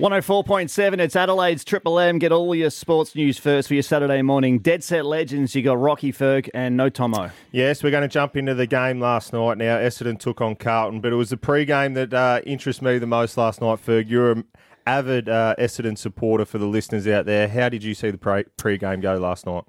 104.7, it's Adelaide's Triple M. Get all your sports news first for your Saturday morning. Dead Set Legends, you got Rocky Ferg and No Tomo. Yes, we're going to jump into the game last night now. Essendon took on Carlton, but it was the pre-game that uh, interests me the most last night, Ferg. You're an avid uh, Essendon supporter for the listeners out there. How did you see the pre- pre-game go last night?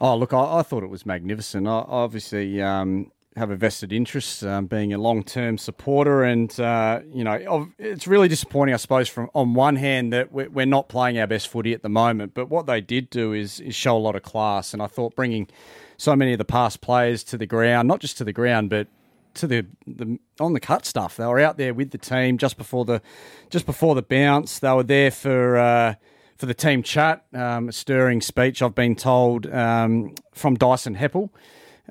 Oh, look, I, I thought it was magnificent. I, obviously, um, have a vested interest, um, being a long term supporter, and uh, you know it's really disappointing, I suppose, from on one hand that we're not playing our best footy at the moment, but what they did do is, is show a lot of class, and I thought bringing so many of the past players to the ground, not just to the ground, but to the, the on the cut stuff. They were out there with the team just before the just before the bounce. They were there for. Uh, for the team chat, um, a stirring speech I've been told um, from Dyson Heppell,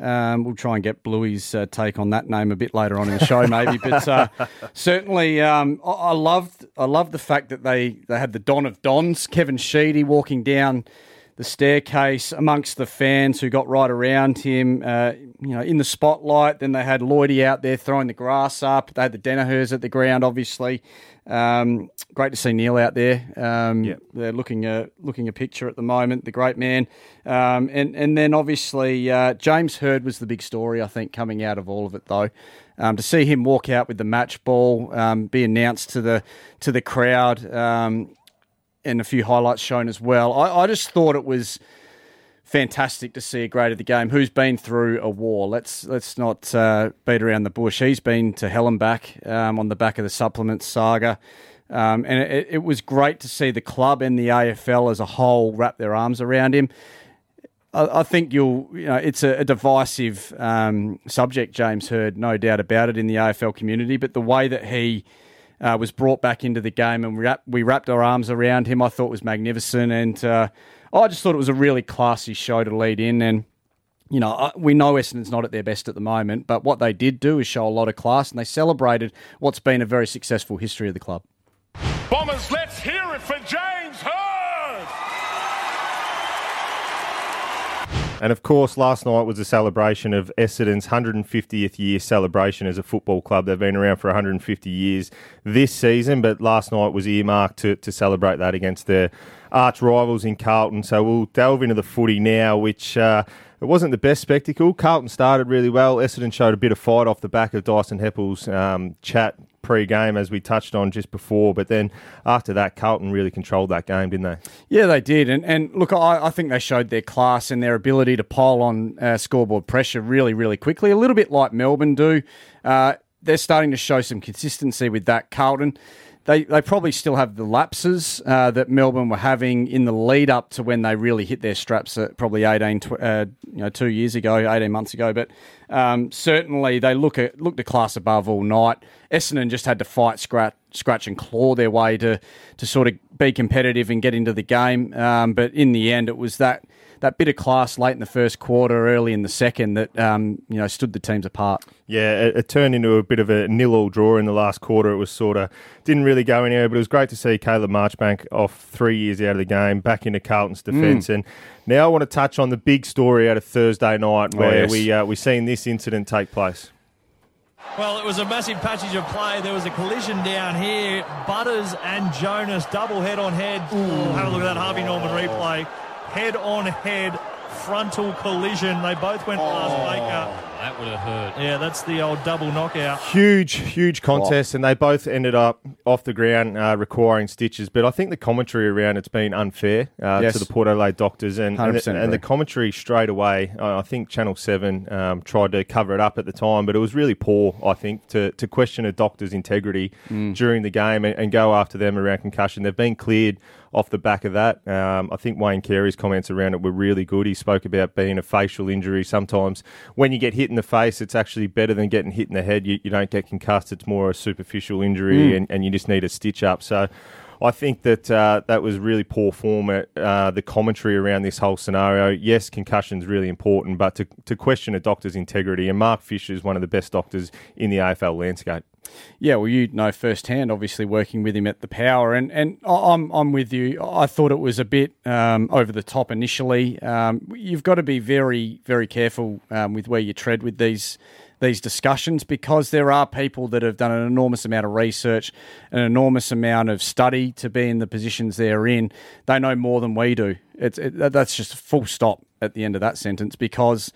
um, we'll try and get Bluey's uh, take on that name a bit later on in the show, maybe. But uh, certainly, um, I, I loved I loved the fact that they they had the Don of Dons, Kevin Sheedy, walking down the staircase amongst the fans who got right around him, uh, you know, in the spotlight. Then they had Lloydie out there throwing the grass up. They had the Denahers at the ground, obviously. Um, great to see Neil out there. Um, yep. They're looking a looking a picture at the moment. The great man, um, and and then obviously uh, James Hird was the big story. I think coming out of all of it though. Um, to see him walk out with the match ball, um, be announced to the to the crowd, um, and a few highlights shown as well. I, I, just thought it was fantastic to see a great of the game who's been through a war. Let's let's not uh, beat around the bush. He's been to hell and back um, on the back of the supplement saga. Um, and it, it, was great to see the club and the AFL as a whole wrap their arms around him. I, I think you'll, you know, it's a, a divisive um, subject, James Hird, no doubt about it, in the AFL community. But the way that he uh, was brought back into the game and we, wrap, we wrapped our arms around him, I thought was magnificent. And uh, I just thought it was a really classy show to lead in. And, you know, we know Essendon's not at their best at the moment, but what they did do is show a lot of class and they celebrated what's been a very successful history of the club. Bombers, let's hear it for And of course, last night was a celebration of Essendon's 150th year celebration as a football club. They've been around for 150 years this season, but last night was earmarked to, to celebrate that against their arch rivals in Carlton. So we'll delve into the footy now, which. Uh, it wasn't the best spectacle. Carlton started really well. Essendon showed a bit of fight off the back of Dyson Heppell's um, chat pre-game, as we touched on just before. But then after that, Carlton really controlled that game, didn't they? Yeah, they did. And and look, I, I think they showed their class and their ability to pile on uh, scoreboard pressure really, really quickly. A little bit like Melbourne do. Uh, they're starting to show some consistency with that. Carlton they they probably still have the lapses uh, that Melbourne were having in the lead up to when they really hit their straps at probably 18, tw- uh, you know, two years ago, 18 months ago. But um, certainly they look at looked a class above all night. Essendon just had to fight, scratch, scratch and claw their way to to sort of be competitive and get into the game. Um, but in the end, it was that that bit of class late in the first quarter, early in the second that um, you know stood the teams apart. Yeah, it, it, turned into a bit of a nil-all draw in the last quarter. It was sort of didn't really go anywhere, but it was great to see Caleb Marchbank off three years out of the game, back into Carlton's defence. Mm. And now I want to touch on the big story out of Thursday night, oh, where oh, yes. we uh, we seen this incident take place. Well, it was a massive passage of play. There was a collision down here. Butters and Jonas double head on head. Ooh, have a look at that Harvey Norman replay head on head frontal collision. They both went oh, past Baker. That would have hurt. Yeah, that's the old double knockout. Huge, huge contest, oh. and they both ended up off the ground uh, requiring stitches. But I think the commentary around it's been unfair uh, yes. to the Port Adelaide doctors, and and the, and the, commentary straight away. Uh, I think Channel Seven um, tried to cover it up at the time, but it was really poor. I think to, to question a doctor's integrity mm. during the game and, and go after them around concussion. They've been cleared off the back of that. Um, I think Wayne Carey's comments around it were really good. He spoke about being a facial injury. Sometimes when you get hit in the face, it's actually better than getting hit in the head. You, you don't get concussed. It's more a superficial injury, mm. and, and you just need a stitch up. So. I think that uh, that was really poor form at uh, the commentary around this whole scenario. Yes, concussion is really important, but to, to question a doctor's integrity, and Mark Fisher is one of the best doctors in the AFL landscape. Yeah, well, you know firsthand, obviously working with him at the Power, and and I'm I'm with you. I thought it was a bit um, over the top initially. Um, you've got to be very very careful um, with where you tread with these these discussions because there are people that have done an enormous amount of research, an enormous amount of study to be in the positions they're in. They know more than we do. It's it, that's just a full stop at the end of that sentence because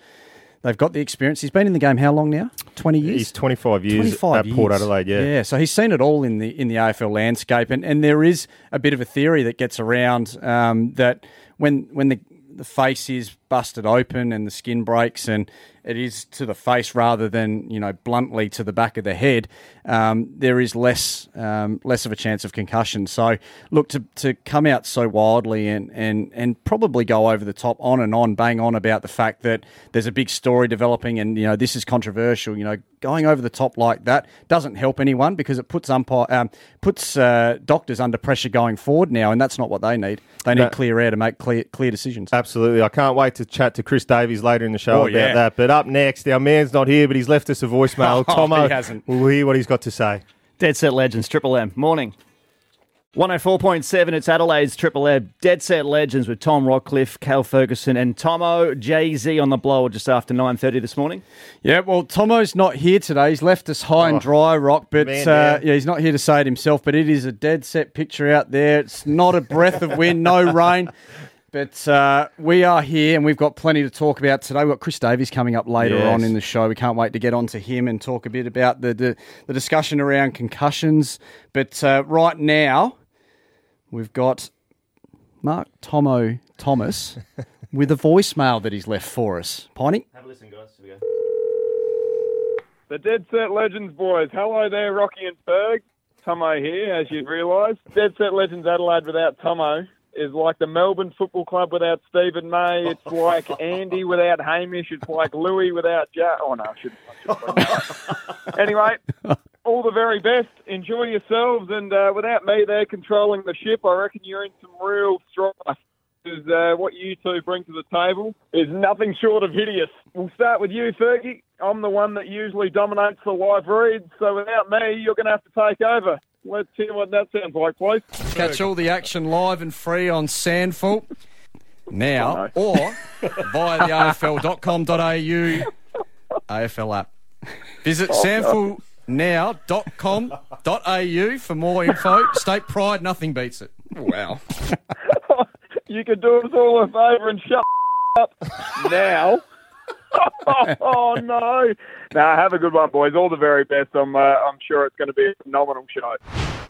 they've got the experience. He's been in the game how long now? Twenty years. He's twenty five years 25 at years. Port Adelaide. Yeah, yeah. So he's seen it all in the in the AFL landscape, and and there is a bit of a theory that gets around um, that when when the the face is busted open and the skin breaks and it is to the face rather than you know bluntly to the back of the head, um, there is less um, less of a chance of concussion. So look to, to come out so wildly and, and and probably go over the top on and on, bang on about the fact that there's a big story developing and you know this is controversial. You know, going over the top like that doesn't help anyone because it puts umpire um, puts uh, doctors under pressure going forward now, and that's not what they need. They need no. clear air to make clear clear decisions. Absolutely, I can't wait to chat to Chris Davies later in the show oh, about yeah. that. But up next, our man's not here, but he's left us a voicemail. oh, Tomo, he hasn't. We'll hear what he's got to say. Dead Set Legends, Triple M. Morning. 104.7, it's Adelaide's Triple M. Dead Set Legends with Tom Rockliff, Cal Ferguson, and Tomo Jay-Z on the blower just after 9.30 this morning. Yeah, well, Tomo's not here today. He's left us high oh, and dry, Rock, but man, uh, yeah, he's not here to say it himself, but it is a dead set picture out there. It's not a breath of wind, no rain. But uh, we are here and we've got plenty to talk about today. We've got Chris Davies coming up later yes. on in the show. We can't wait to get on to him and talk a bit about the, the, the discussion around concussions. But uh, right now, we've got Mark Tomo Thomas with a voicemail that he's left for us. Piney? Have a listen, guys. Here we go. The Dead Set Legends boys. Hello there, Rocky and Ferg. Tomo here, as you'd realise. Dead Set Legends Adelaide without Tomo is like the Melbourne Football Club without Steven May. It's like Andy without Hamish. It's like Louis without Jack. Oh no, I should. I should anyway, all the very best. Enjoy yourselves, and uh, without me there controlling the ship, I reckon you're in some real strife. Is uh, what you two bring to the table is nothing short of hideous. We'll start with you, Fergie. I'm the one that usually dominates the live reads, so without me, you're going to have to take over. Let's hear what that sounds like, please. Catch all the action live and free on SANFL now oh, or via the AFL.com.au AFL app. Visit oh, sanflnow.com.au for more info. State pride, nothing beats it. Wow. you can do us all a favour and shut up now. Oh no! Now have a good one, boys. All the very best. I'm uh, I'm sure it's going to be a phenomenal show.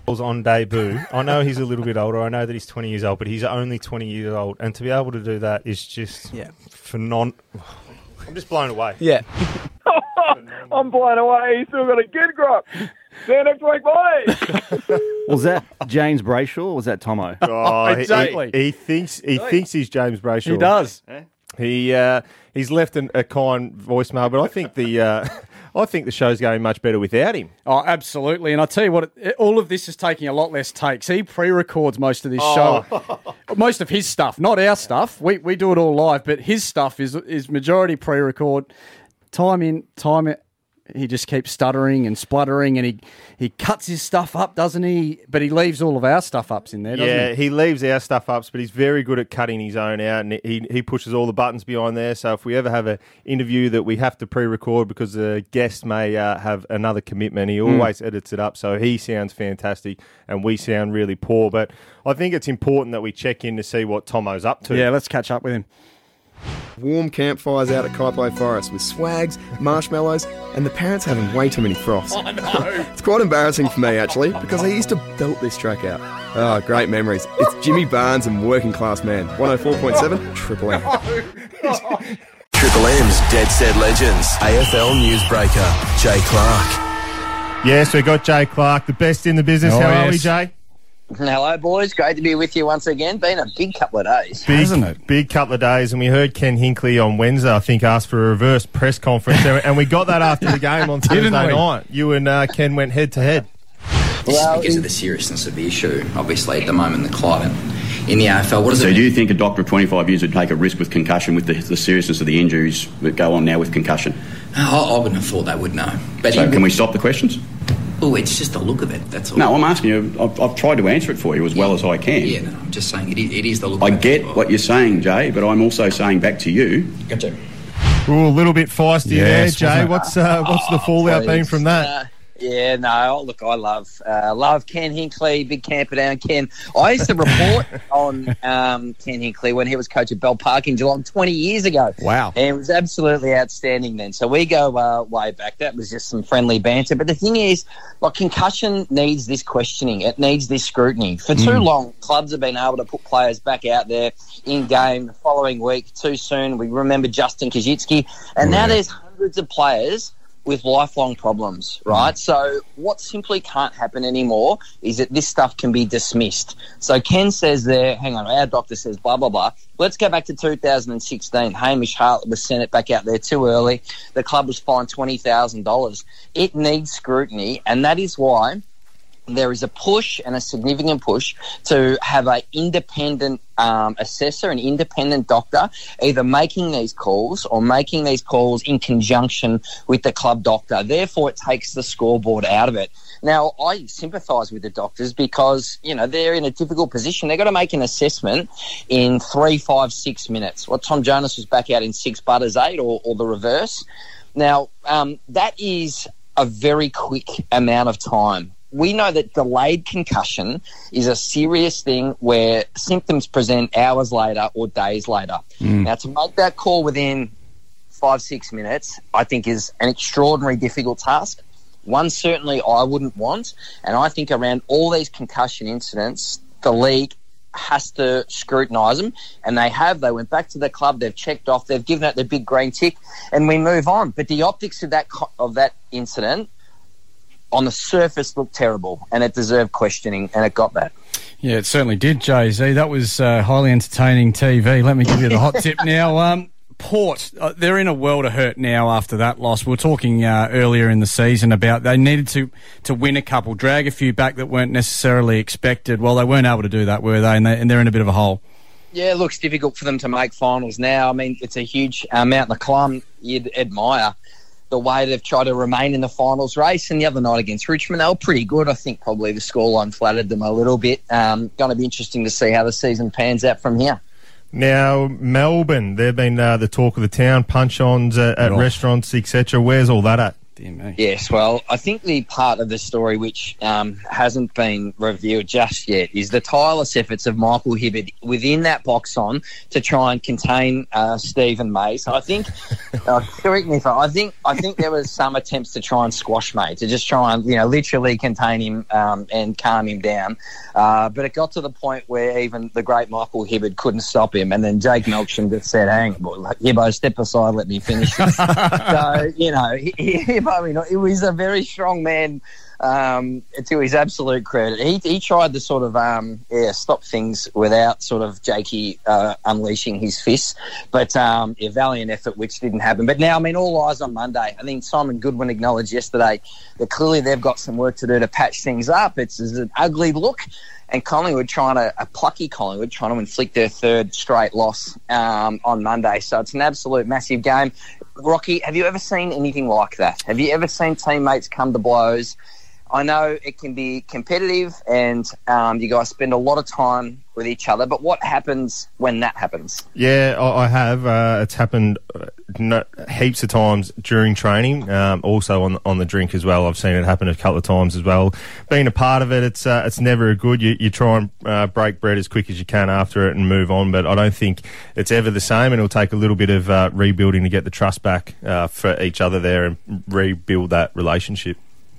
On debut, I know he's a little bit older. I know that he's 20 years old, but he's only 20 years old, and to be able to do that is just yeah, phenon. I'm just blown away. Yeah, I'm blown away. He's still got a kid growth. See you next week, boys. was that James Brayshaw or was that Tomo? Oh, exactly. He, he, thinks he thinks he's James Brayshaw. He does. Eh? He uh, he's left an, a kind voicemail, but I think the uh, I think the show's going much better without him. Oh, absolutely! And I tell you what, it, all of this is taking a lot less takes. He pre-records most of this oh. show, most of his stuff, not our stuff. We we do it all live, but his stuff is is majority pre-record. Time in, time he just keeps stuttering and spluttering, and he, he cuts his stuff up, doesn't he? But he leaves all of our stuff ups in there, yeah, he? he? leaves our stuff ups, but he's very good at cutting his own out, and he, he pushes all the buttons behind there. So if we ever have an interview that we have to pre-record because the guest may uh, have another commitment, he hmm. always mm. edits it up. So he sounds fantastic, and we sound really poor. But I think it's important that we check in to see what Tomo's up to. Yeah, let's catch up with him. Warm campfires out at Kuitpo Forest with swags, marshmallows, and the parents having way too many froths. Oh, no. it's quite embarrassing for me actually because I used to belt this track out. Oh, great memories. It's Jimmy Barnes and Working Class Man. 104.7 Triple M. Triple M's Dead Set Legends. AFL Newsbreaker. Jay Clark. Yes, we got Jay Clark, the best in the business. Oh, How yes. are we, Jay? Hello, boys. Great to be with you once again. Been a big couple of days, big, hasn't it? Big couple of days, and we heard Ken Hinkley on Wednesday. I think asked for a reverse press conference, and we got that after the game on Thursday night. You and uh, Ken went head to head. Well, because of the seriousness of the issue, obviously at the moment the climate in the AFL. What so, do you think a doctor of 25 years would take a risk with concussion with the, the seriousness of the injuries that go on now with concussion? I, I wouldn't have thought they would know. But so, can we stop the questions? Oh, it's just the look of it. That's all. No, I'm asking you. I've, I've tried to answer it for you as yeah. well as I can. Yeah, no, I'm just saying it is, it is the look. I get what you're saying, Jay, but I'm also saying back to you. Gotcha. Ooh, a little bit feisty yes, there, Jay. What's uh, what's the fallout been from that? Uh, yeah, no, look, I love uh, love Ken Hinkley, big Camperdown Ken. I used to report on um, Ken Hinkley when he was coach at Bell Park in Geelong 20 years ago. Wow. And it was absolutely outstanding then. So we go uh, way back. That was just some friendly banter. But the thing is, like, concussion needs this questioning, it needs this scrutiny. For too mm. long, clubs have been able to put players back out there in game the following week too soon. We remember Justin Koschitzke, and oh, now yeah. there's hundreds of players with lifelong problems, right? Mm. So what simply can't happen anymore is that this stuff can be dismissed. So Ken says there, hang on, our doctor says blah blah blah. Let's go back to 2016. Hamish Hartlett was sent it back out there too early. The club was fined twenty thousand dollars. It needs scrutiny, and that is why there is a push and a significant push to have an independent um, assessor, an independent doctor, either making these calls or making these calls in conjunction with the club doctor. Therefore, it takes the scoreboard out of it. Now, I sympathise with the doctors because, you know, they're in a difficult position. They've got to make an assessment in three, five, six minutes. What Tom Jonas was back out in six butters eight or, or the reverse. Now, um, that is a very quick amount of time we know that delayed concussion is a serious thing where symptoms present hours later or days later. Mm. Now, to make that call within five, six minutes, I think is an extraordinary difficult task. One certainly I wouldn't want. And I think around all these concussion incidents, the league has to scrutinise them, and they have. They went back to the club, they've checked off, they've given it the big green tick, and we move on. But the optics of that of that incident on the surface looked terrible and it deserved questioning and it got that. Yeah, it certainly did, Jay Z. That was uh, highly entertaining TV. Let me give you the hot tip now. Um, Port, uh, they're in a world of hurt now after that loss. We were talking uh, earlier in the season about they needed to, to win a couple, drag a few back that weren't necessarily expected. Well, they weren't able to do that, were they? And, they, and they're in a bit of a hole. Yeah, it looks difficult for them to make finals now. I mean, it's a huge amount of climb you'd admire the way they've tried to remain in the finals race. And the other night against Richmond, they were pretty good. I think probably the scoreline flattered them a little bit. Um, going to be interesting to see how the season pans out from here. Now, Melbourne, they've been uh, the talk of the town, punch ons at, at restaurants, etc. Where's all that at? Yes, well, I think the part of the story which um, hasn't been revealed just yet is the tireless efforts of Michael Hibberd within that box on to try and contain uh, Steven May. So I think, uh, correct me if I, I think I think there was some attempts to try and squash May to just try and you know literally contain him um, and calm him down, uh, but it got to the point where even the great Michael Hibberd couldn't stop him, and then Jake Melksham just said, "Hang, on, Hibbo, step aside, let me finish." so you know. He, he, I mean, it was a very strong man. Um, to his absolute credit, he, he tried to sort of um, yeah stop things without sort of Jakey uh, unleashing his fists, but um, a valiant effort which didn't happen. But now, I mean, all eyes on Monday. I think Simon Goodwin acknowledged yesterday that clearly they've got some work to do to patch things up. It's, it's an ugly look and Collingwood trying to a plucky Collingwood trying to inflict their third straight loss um, on Monday. So it's an absolute massive game. Rocky, have you ever seen anything like that? Have you ever seen teammates come to blows? I know it can be competitive and um, you guys spend a lot of time with each other, but what happens when that happens? Yeah, I have. Uh, it's happened uh, heaps of times during training, um, also on on the drink as well. I've seen it happen a couple of times as well. Being a part of it, it's uh, it's never a good. You, you try and uh, break bread as quick as you can after it and move on, but I don't think it's ever the same, and it'll take a little bit of uh, rebuilding to get the trust back uh, for each other there and rebuild that relationship.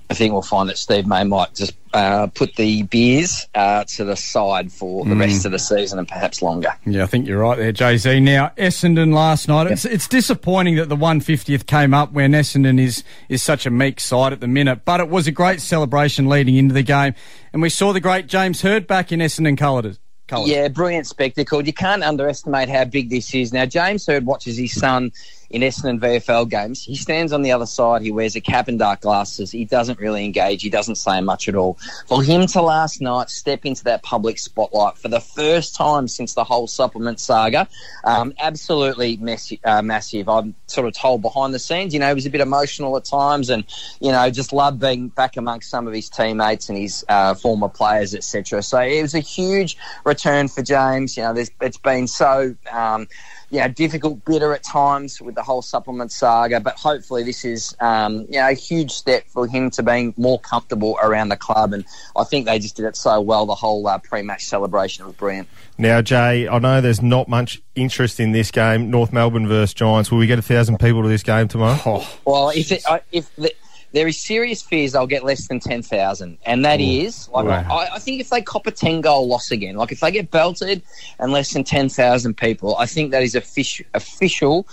I think we'll find that Steve May might just uh, put the beers uh, to the side for the mm. rest of the season and perhaps longer. Yeah, I think you're right there, Jay Z. Now, Essendon last night, it's, it's disappointing that the 150th came up when Essendon is, is such a meek side at the minute, but it was a great celebration leading into the game, and we saw the great James Hird back in Essendon colours. Yeah, brilliant spectacle. You can't underestimate how big this is. Now, James Hird watches his son in Essendon VFL games. He stands on the other side. He wears a cap and dark glasses. He doesn't really engage. He doesn't say much at all. For him to last night step into that public spotlight for the first time since the whole supplement saga, um, absolutely uh, massive. I'm sort of told behind the scenes, you know, he was a bit emotional at times and, you know, just loved being back amongst some of his teammates and his uh, former players, etc. So it was a huge return for James. You know, it's been so. Um, yeah, difficult bitter at times with the whole supplement saga, but hopefully this is um, you know a huge step for him to being more comfortable around the club, and I think they just did it so well. The whole uh, pre-match celebration was brilliant. Now, Jay, I know there's not much interest in this game, North Melbourne versus Giants. Will we get a thousand people to this game tomorrow? Oh. Well, if it, if the, there is serious fears they'll get less than 10,000. And that Ooh. is, like, I, I, think if they cop a 10 goal loss again, like if they get belted and less than 10,000 people, I think that is official, official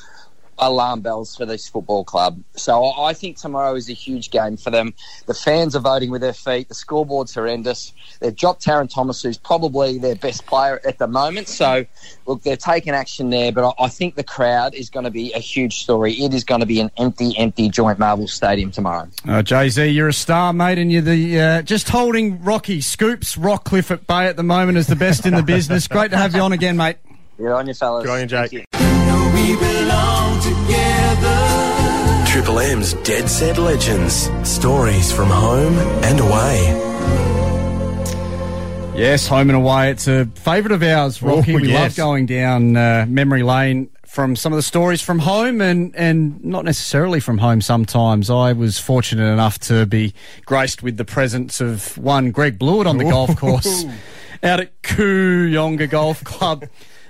alarm bells for this football club. So I think tomorrow is a huge game for them. The fans are voting with their feet. The scoreboard's horrendous. They've dropped Tarryn Thomas, who's probably their best player at the moment. So, look, they're taking action there. But I think the crowd is going to be a huge story. It is going to be an empty, empty joint Marvel Stadium tomorrow. Uh, Jay Z, you're a star, mate, and you're the uh, just holding Rocky Scoops Rockliff at bay at the moment as the best in the business. Great to have you on again, mate. Good on you, fellas. Good on you, Jake. Triple M's Dead Set Legends. Stories from home and away. Yes, home and away. It's a favourite of ours, Rocky. Oh, we yes. love going down uh, memory lane from some of the stories from home and, and not necessarily from home sometimes. I was fortunate enough to be graced with the presence of one Greg Blewett on the golf course out at Kooyonga Golf Club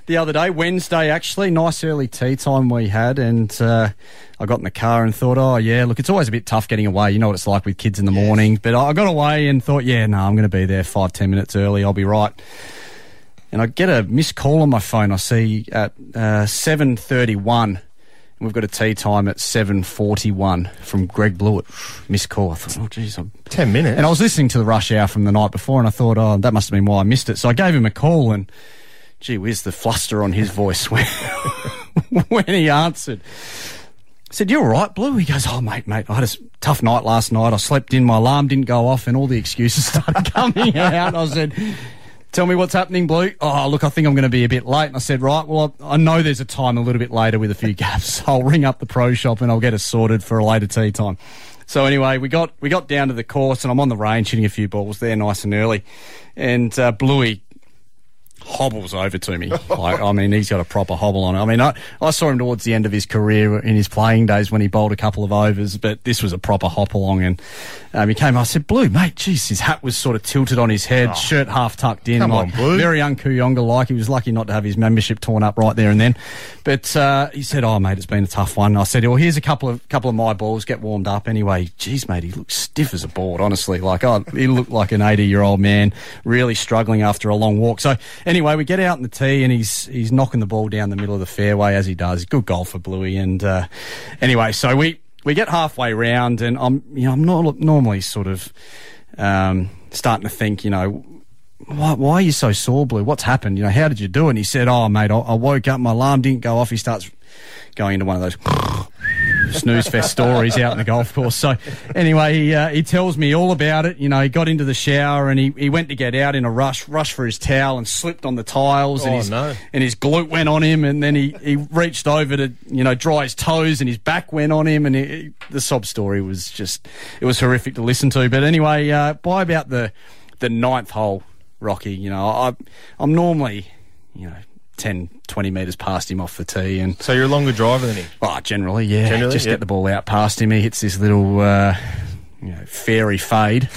the other day, Wednesday actually. Nice early tea time we had, and uh, I got in the car and thought, oh yeah, look, it's always a bit tough getting away. You know what it's like with kids in the yes. morning. But I got away and thought, yeah, no, I'm going to be there five ten minutes early. I'll be right. And I get a missed call on my phone. I see at uh, seven thirty one. We've got a tea time at 7.41 from Greg Blewett. Missed call. I thought, oh, geez. I'm... 10 minutes. And I was listening to the rush hour from the night before and I thought, oh, that must have been why I missed it. So I gave him a call and gee whiz, the fluster on his voice when, when he answered. I said, You're right, Blue? He goes, oh, mate, mate, I had a tough night last night. I slept in, my alarm didn't go off, and all the excuses started coming out. I said, tell me what's happening, Blue. Oh, look, I think I'm going to be a bit late. And I said, right, well, I know there's a time a little bit later with a few gaps. I'll ring up the pro shop and I'll get it sorted for a later tea time. So anyway, we got we got down to the course, and I'm on the range hitting a few balls there, nice and early. And uh, Bluey hobbles over to me. like, I mean, he's got a proper hobble on it. I mean, I, I saw him towards the end of his career in his playing days when he bowled a couple of overs, but this was a proper hop along. And um, he came, I said, Blue, mate, jeez, his hat was sort of tilted on his head, oh, shirt half tucked in. Come like, on, Blue. Very unkuyonga like. He was lucky not to have his membership torn up right there and then. But uh, he said, oh, mate, it's been a tough one. I said, well, here's a couple of couple of my balls, get warmed up anyway. Jeez, mate, he looked stiff as a board, honestly. Like, oh, he looked like an 80 year old man, really struggling after a long walk. So anyway, we get out in the tee and he's he's knocking the ball down the middle of the fairway as he does. Good golfer, Bluey. And uh, anyway, so we we get halfway round, and I'm you know I'm not normally sort of um, starting to think, you know. Why, why, are you so sore, Blue? What's happened? You know, how did you do it? And he said, "Oh, mate, I, I woke up, my alarm didn't go off." He starts going into one of those snooze fest stories out in the golf course. So anyway, he, uh, he tells me all about it. You know, he got into the shower and he, he went to get out in a rush, rush for his towel and slipped on the tiles oh, and his no. and his glute went on him and then he, he reached over to you know dry his toes and his back went on him and he, the sob story was just it was horrific to listen to. But anyway, uh, by about the the ninth hole, Rocky, you know, I I'm normally you know 10, 20 metres past him off the tee. And so you're a longer driver than him. Oh, generally, yeah. Generally, just yeah. get the ball out past him. He hits this little uh, you know, fairy fade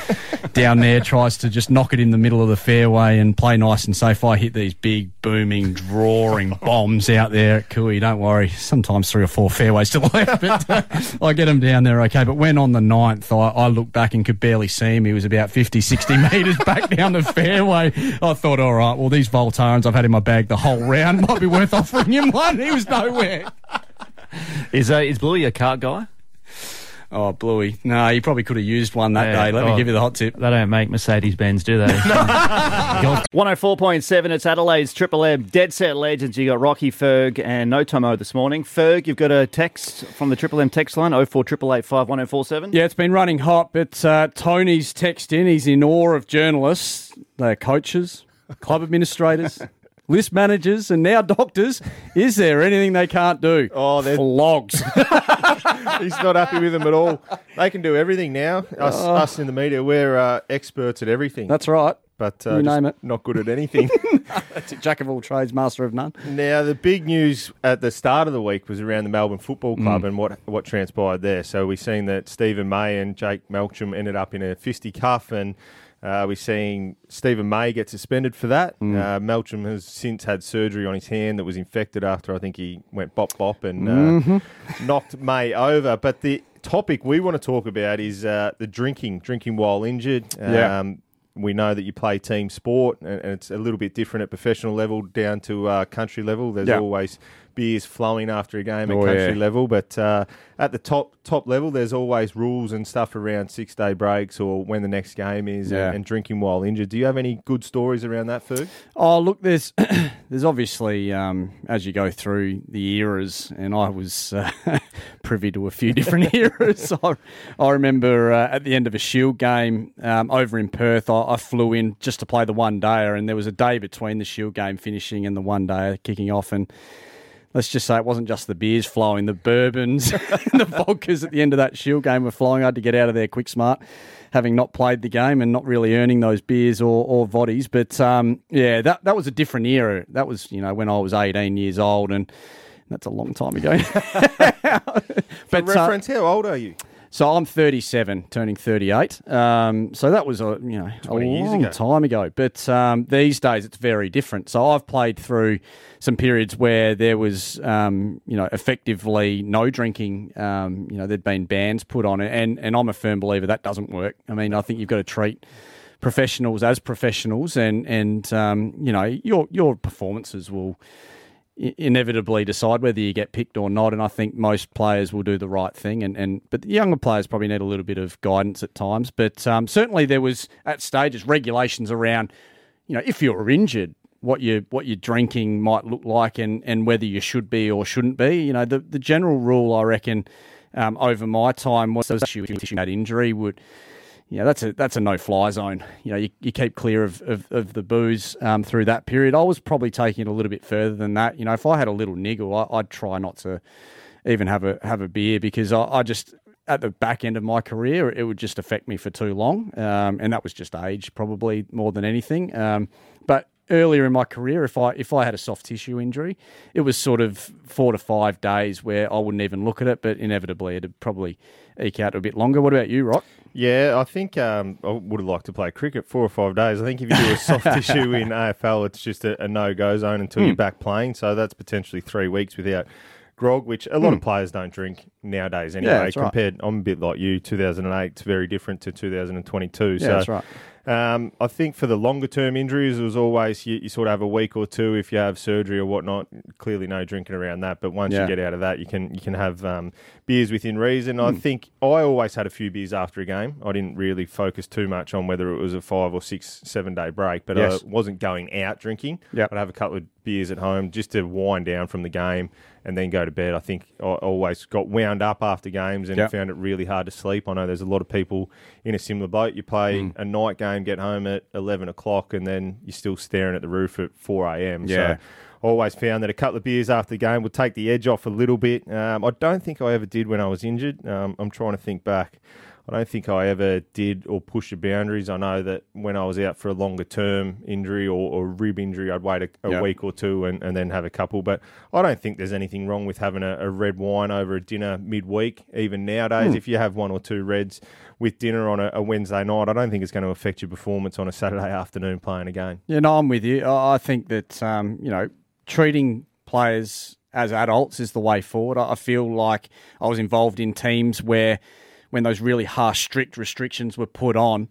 down there, tries to just knock it in the middle of the fairway and play nice and safe. I hit these big, booming, drawing bombs out there at Cooey. Don't worry, sometimes three or four fairways to the left, but uh, I get him down there okay. But when on the ninth, I, I looked back and could barely see him. He was about 50, 60 metres back down the fairway. I thought, all right, well, these Voltarens I've had in my bag the whole round might be worth offering him one. He was nowhere. Is, uh, is Bluey a cart guy? Oh, Bluey. No, you probably could have used one that yeah, day. Let oh, me give you the hot tip. They don't make Mercedes Benz, do they? 104.7, it's Adelaide's Triple M. Dead set legends. You got Rocky Ferg and No Tomo this morning. Ferg, you've got a text from the Triple M text line, 0488851047. Yeah, it's been running hot, but uh, Tony's text in. He's in awe of journalists. They're coaches, club administrators. list managers, and now doctors. Is there anything they can't do? Oh, they're logs. He's not happy with them at all. They can do everything now. Us, oh. us in the media, we're uh, experts at everything. That's right. but uh, name it. not good at anything. That's it. Jack of all trades, master of none. Now, the big news at the start of the week was around the Melbourne Football Club mm. and what, what transpired there. So we've seen that Steven May and Jake Melksham ended up in a fisticuff and uh, we're seeing Steven May get suspended for that. Mm. Uh, Melksham has since had surgery on his hand that was infected after I think he went bop bop and uh, mm-hmm. knocked May over. But the topic we want to talk about is uh, the drinking, drinking while injured. Yeah. Um, we know that you play team sport, and, it's a little bit different at professional level down to uh, country level. There's yeah. always beers flowing after a game at oh, country yeah. level, but uh, at the top top level, there's always rules and stuff around six day breaks or when the next game is, yeah. and, and, drinking while injured. Do you have any good stories around that, Ferg? Oh, look, there's there's obviously um, as you go through the eras, and I was uh, privy to a few different eras. I, I remember uh, at the end of a Shield game um, over in Perth, I, I, flew in just to play the one dayer, and there was a day between the Shield game finishing and the one day kicking off, and let's just say it wasn't just the beers flowing, the bourbons and the vodkas at the end of that Shield game were flowing. I had to get out of there quick smart, having not played the game and not really earning those beers or, or voddies. But um, yeah, that, that was a different era. That was, you know, when I was 18 years old and that's a long time ago. but, For reference, uh, how old are you? So I'm 37, turning 38. Um, so that was a you know a long ago. time ago. But um, these days it's very different. So I've played through some periods where there was um, you know effectively no drinking. Um, you know there'd been bans put on it, and and I'm a firm believer that doesn't work. I mean I think you've got to treat professionals as professionals, and and um, you know your your performances will inevitably decide whether you get picked or not. And I think most players will do the right thing. And, and but the younger players probably need a little bit of guidance at times. But um, certainly there was at stages regulations around, you know, if you're injured, what you what your drinking might look like, and, and whether you should be or shouldn't be. You know, the the general rule I reckon um, over my time was that injury would yeah, that's a that's a no fly zone. You know, you, you keep clear of, of, of the booze um, through that period. I was probably taking it a little bit further than that. You know, if I had a little niggle, I, would try not to even have a have a beer because I, I, just at the back end of my career it would just affect me for too long, um, and that was just age probably more than anything. Um, but earlier in my career, if I if I had a soft tissue injury, it was sort of four to five days where I wouldn't even look at it, but inevitably it'd probably eke out a bit longer. What about you, Rock? Yeah, I think um, I would have liked to play cricket four or five days. I think if you do a soft tissue in AFL, it's just a, a no go zone until mm. you're back playing. So that's potentially three weeks without grog, which a lot mm. of hmm. players don't drink nowadays anyway. Yeah, compared, right. I'm a bit like you. 2008, it's very different to 2022. Yeah, so that's right. Um, I think for the longer term injuries, it was always you, you, sort of have a week or two if you have surgery or whatnot. Clearly, no drinking around that. But once yeah. you get out of that, you can you can have um, beers within reason. Mm. I hmm. think I always had a few beers after a game. I didn't really focus too much on whether it was a five or six, seven day break. But yes. I wasn't going out drinking. Yep. I'd have a couple of beers at home just to wind down from the game and then go to bed. I think I always got wound up after games and yep. found it really hard to sleep. I know there's a lot of people in a similar boat. You play mm. a night game, get home at 11 o'clock, and then you're still staring at the roof at 4 a.m. Yeah. So always found that a couple of beers after the game would take the edge off a little bit. Um, I don't think I ever did when I was injured. Um, I'm trying to think back. I don't think I ever did or push the boundaries. I know that when I was out for a longer term injury or, or rib injury, I'd wait a, a yep. week or two and, and, then have a couple. But I don't think there's anything wrong with having a, a red wine over a dinner midweek. Even nowadays, mm. if you have one or two reds with dinner on a, a, Wednesday night, I don't think it's going to affect your performance on a Saturday afternoon playing a game. Yeah, no, I'm with you. I think that, um, you know, treating players as adults is the way forward. I feel like I was involved in teams where when those really harsh, strict restrictions were put on,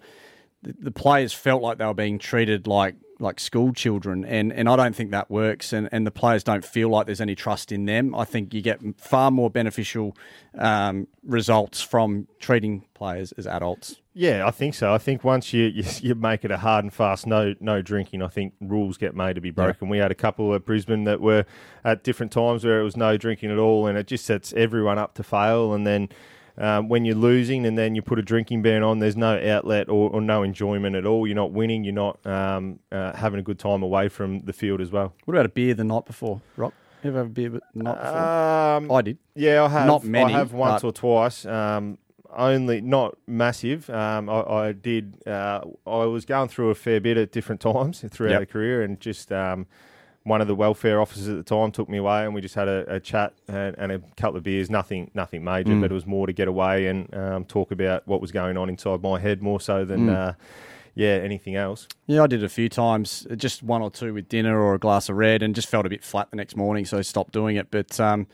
the, the players felt like they were being treated like like school children. And and I don't think that works. And and the players don't feel like there's any trust in them. I think you get far more beneficial um, results from treating players as adults. Yeah I think so. I think once you, you, you make it a hard and fast no no drinking I think rules get made to be broken. Yeah. we had a couple at Brisbane that were at different times where it was no drinking at all and it just sets everyone up to fail. And then um, when you're losing and then you put a drinking ban on, there's no outlet or, or no enjoyment at all. You're not winning. You're not um, uh, having a good time away from the field as well. What about a beer the night before, Rock? You ever have a beer the night before? Um, I did. Yeah, I have. Not many. I have once or twice. Um, only not massive. Um, I, I, did. Uh, I was going through a fair bit at different times throughout yep. the career, and just um, one of the welfare officers at the time took me away, and we just had a, a chat and, and, a couple of beers. Nothing, nothing major, mm. but it was more to get away and um, talk about what was going on inside my head more so than. Mm. Uh, yeah, anything else? Yeah, I did it a few times, just one or two with dinner or a glass of red, and just felt a bit flat the next morning, so stopped doing it. But um,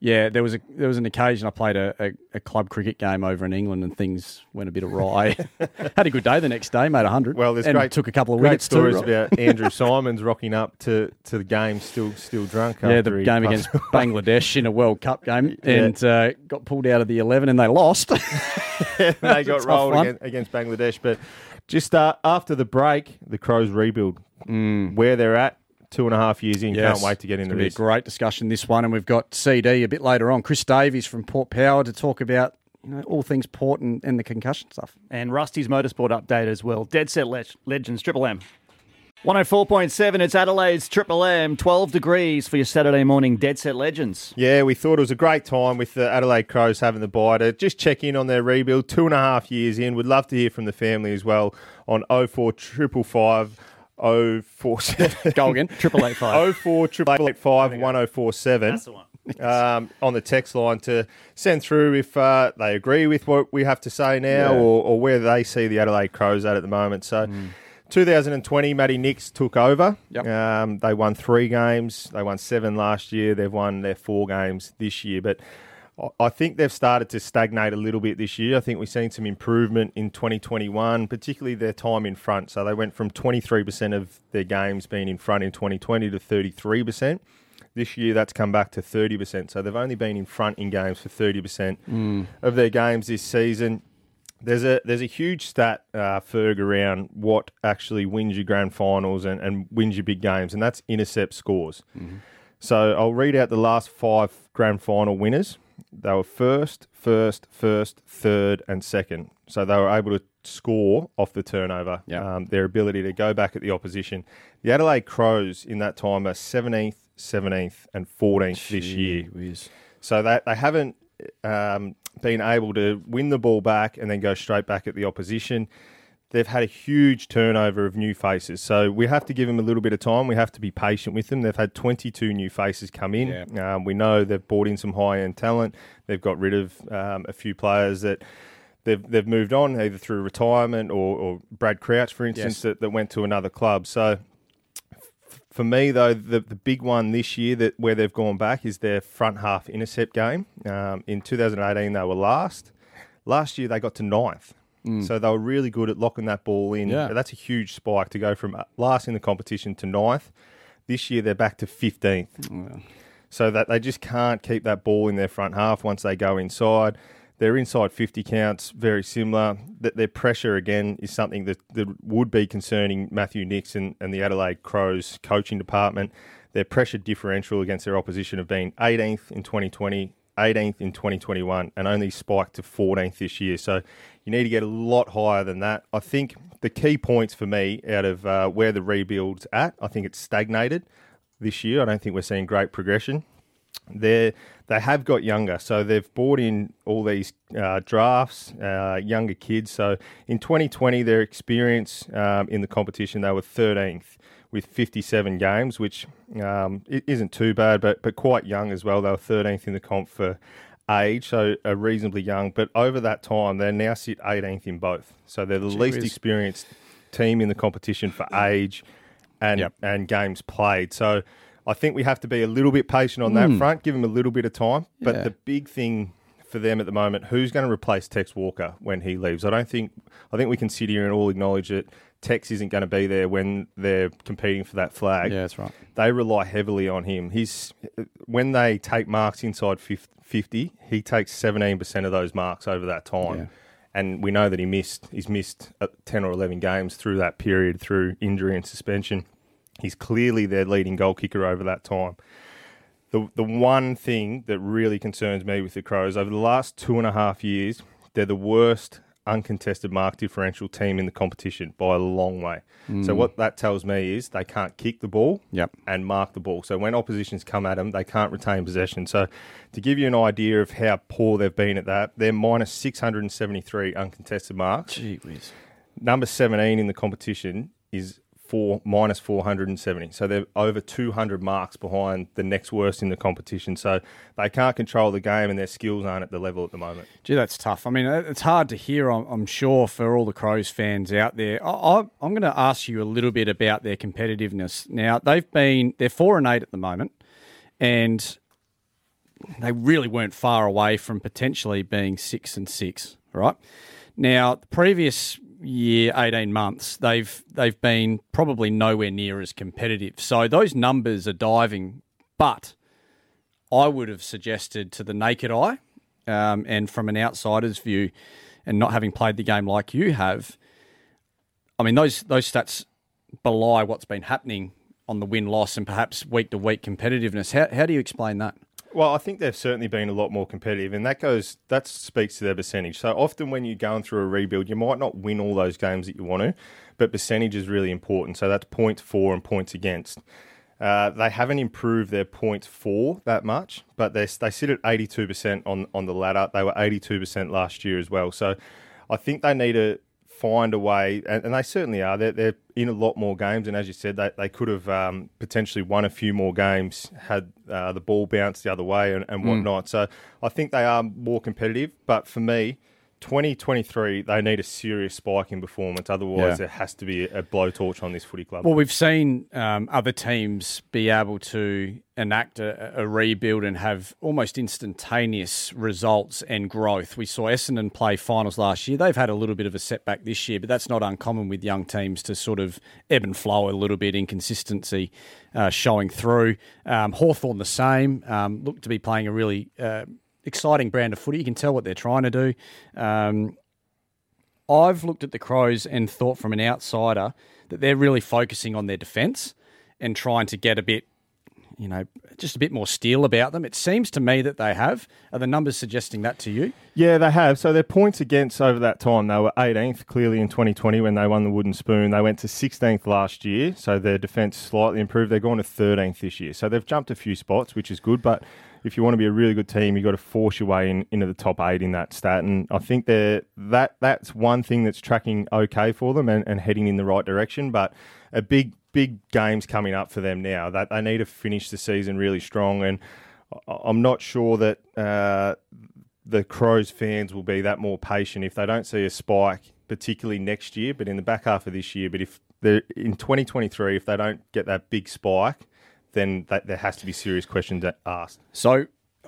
yeah, there was a there was an occasion I played a, a, a, club cricket game over in England and things went a bit awry. Had a good day the next day, made hundred. Well, there's and great took a couple of great stories too, about Andrew Symonds rocking up to, to the game still still drunk. Yeah, the game against Bangladesh in a World Cup game and yeah. uh, got pulled out of the eleven and they lost. yeah, they got rolled against, against, Bangladesh, but just uh, after the break, the Crows rebuild. Mm. Where they're at, two and a half years in. Yes. Can't wait to get into this. Be a great discussion this one, and we've got CD a bit later on. Chris Davies from Port Power to talk about you know, all things Port and, and the concussion stuff. And Rusty's motorsport update as well. Dead set le- legends, Triple M. 104.7, it's Adelaide's Triple M, 12 degrees for your Saturday morning Dead Set Legends. Yeah, we thought it was a great time with the Adelaide Crows having the bye to just check in on their rebuild, two and a half years in. We'd love to hear from the family as well on 04555 Oh four seven. Go again. Triple eight five. Oh four triple eight five one oh four seven. That's the one. Um, on the text line to send through if uh, they agree with what we have to say now yeah. or, or, where they see the Adelaide Crows at at the moment. So, mm. 2020, Matty Nicks took over. Yep. Um, they won three games. They won seven last year. They've won their four games this year. But I think they've started to stagnate a little bit this year. I think we've seen some improvement in 2021, particularly their time in front. So they went from 23% of their games being in front in 2020 to 33%. This year, that's come back to 30%. So they've only been in front in games for 30% mm. of their games this season. There's a there's a huge stat, uh, Ferg, around what actually wins your grand finals and, and wins your big games, and that's intercept scores. Mm-hmm. So I'll read out the last five grand final winners they were first, first, first, third, and second. So they were able to score off the turnover. Yep. Um, their ability to go back at the opposition. The Adelaide Crows in that time are 17th, 17th, and 14th this year. Whiz. So they, they haven't um, been able to win the ball back and then go straight back at the opposition they've had a huge turnover of new faces. So we have to give them a little bit of time. We have to be patient with them. They've had 22 new faces come in. Yeah. Um, we know they've brought in some high end talent. They've got rid of um, a few players that. They've, they've moved on either through retirement or, or Brad Crouch, for instance, yes. that, that went to another club. So for me, though, the, the big one this year that where they've gone back is their front half intercept game. Um, in 2018, they were last. Last year, they got to ninth. Mm. So they were really good at locking that ball in. Yeah. That's a huge spike to go from last in the competition to ninth. This year they're back to 15th. Yeah. So that they just can't keep that ball in their front half once they go inside. Their inside 50 counts very similar. That their pressure again is something that, that would be concerning Matthew Nixon and the Adelaide Crows coaching department. Their pressure differential against their opposition have been 18th in 2020, 18th in 2021, and only spiked to 14th this year. So you need to get a lot higher than that. I think the key points for me out of uh, where the rebuild's at, I think it's stagnated this year. I don't think we're seeing great progression. They they have got younger, so they've brought in all these uh, drafts, uh, younger kids. So in 2020, their experience um, in the competition, they were 13th with 57 games, which um, isn't too bad, but but quite young as well. They were 13th in the comp for age, so are reasonably young. But over that time, they now sit 18th in both. So they're the Gee least whiz. experienced team in the competition for age and yep. and games played. So I think we have to be a little bit patient on that mm. front, give them a little bit of time. But yeah. the big thing for them at the moment, who's going to replace Tex Walker when he leaves? I don't think I think we can sit here and all acknowledge that Tex isn't going to be there when they're competing for that flag. Yeah, that's right. They rely heavily on him. He's when they take marks inside 50, he takes 17% of those marks over that time. Yeah. And we know that he missed he's missed uh, 10 or 11 games through that period through injury and suspension. He's clearly their leading goal kicker over that time. The the one thing that really concerns me with the Crows over the last two and a half years, they're the worst uncontested mark differential team in the competition by a long way. Mm. So what that tells me is they can't kick the ball yep. and mark the ball. So when oppositions come at them, they can't retain possession. So to give you an idea of how poor they've been at that, they're minus 673 uncontested marks. Gee whiz. Number 17 in the competition is four minus 470. So they're over 200 marks behind the next worst in the competition. So they can't control the game and their skills aren't at the level at the moment. Gee, that's tough. I mean, uh, it's hard to hear, I'm, sure, for all the Crows fans out there. I, am going to ask you a little bit about their competitiveness. Now, they've been, they're 4 and 8 at the moment, and they really weren't far away from potentially being 6 and 6, right? Now, the previous year, 18 months, they've they've been probably nowhere near as competitive. So those numbers are diving, but I would have suggested to the naked eye um, and from an outsider's view, and not having played the game like you have, I mean those those stats belie what's been happening on the win loss and perhaps week to week competitiveness. How how do you explain that? Well, I think they've certainly been a lot more competitive, and that goes that speaks to their percentage. So often when you're going through a rebuild, you might not win all those games that you want to, but percentage is really important. So that's points for and points against. Uh, they haven't improved their points for that much, but they they sit at 82% on on the ladder. They were 82% last year as well. So I think they need to find a way, and, and, they certainly are. They're, they're in a lot more games, and as you said, they, they could have um, potentially won a few more games had uh, the ball bounced the other way and, and hmm. whatnot. Mm. So I think they are more competitive. But for me, 2023, they need a serious spike in performance. Otherwise, yeah. there has to be a blowtorch on this footy club. Well, we've seen um, other teams be able to enact a, a, rebuild and have almost instantaneous results and growth. We saw Essendon play finals last year. They've had a little bit of a setback this year, but that's not uncommon with young teams to sort of ebb and flow a little bit, inconsistency uh, showing through. Um, Hawthorn the same, um, look to be playing a really. Uh, exciting brand of footy. You can tell what they're trying to do. Um, I've looked at the Crows and thought from an outsider that they're really focusing on their defence and trying to get a bit, you know, just a bit more steel about them. It seems to me that they have. Are the numbers suggesting that to you? Yeah, they have. So their points against over that time, they were 18th clearly in 2020 when they won the Wooden Spoon. They went to 16th last year, so their defence slightly improved. They're going to 13th this year. So they've jumped a few spots, which is good, but if you want to be a really good team, you've got to force your way in, into the top eight in that stat. And I think that that's one thing that's tracking okay for them and, and heading in the right direction. But a big, big game's coming up for them now. That they need to finish the season really strong. And I'm not sure that uh, the Crows fans will be that more patient if they don't see a spike, particularly next year, but in the back half of this year. But if in 2023, if they don't get that big spike, then that, there has to be serious questions asked. So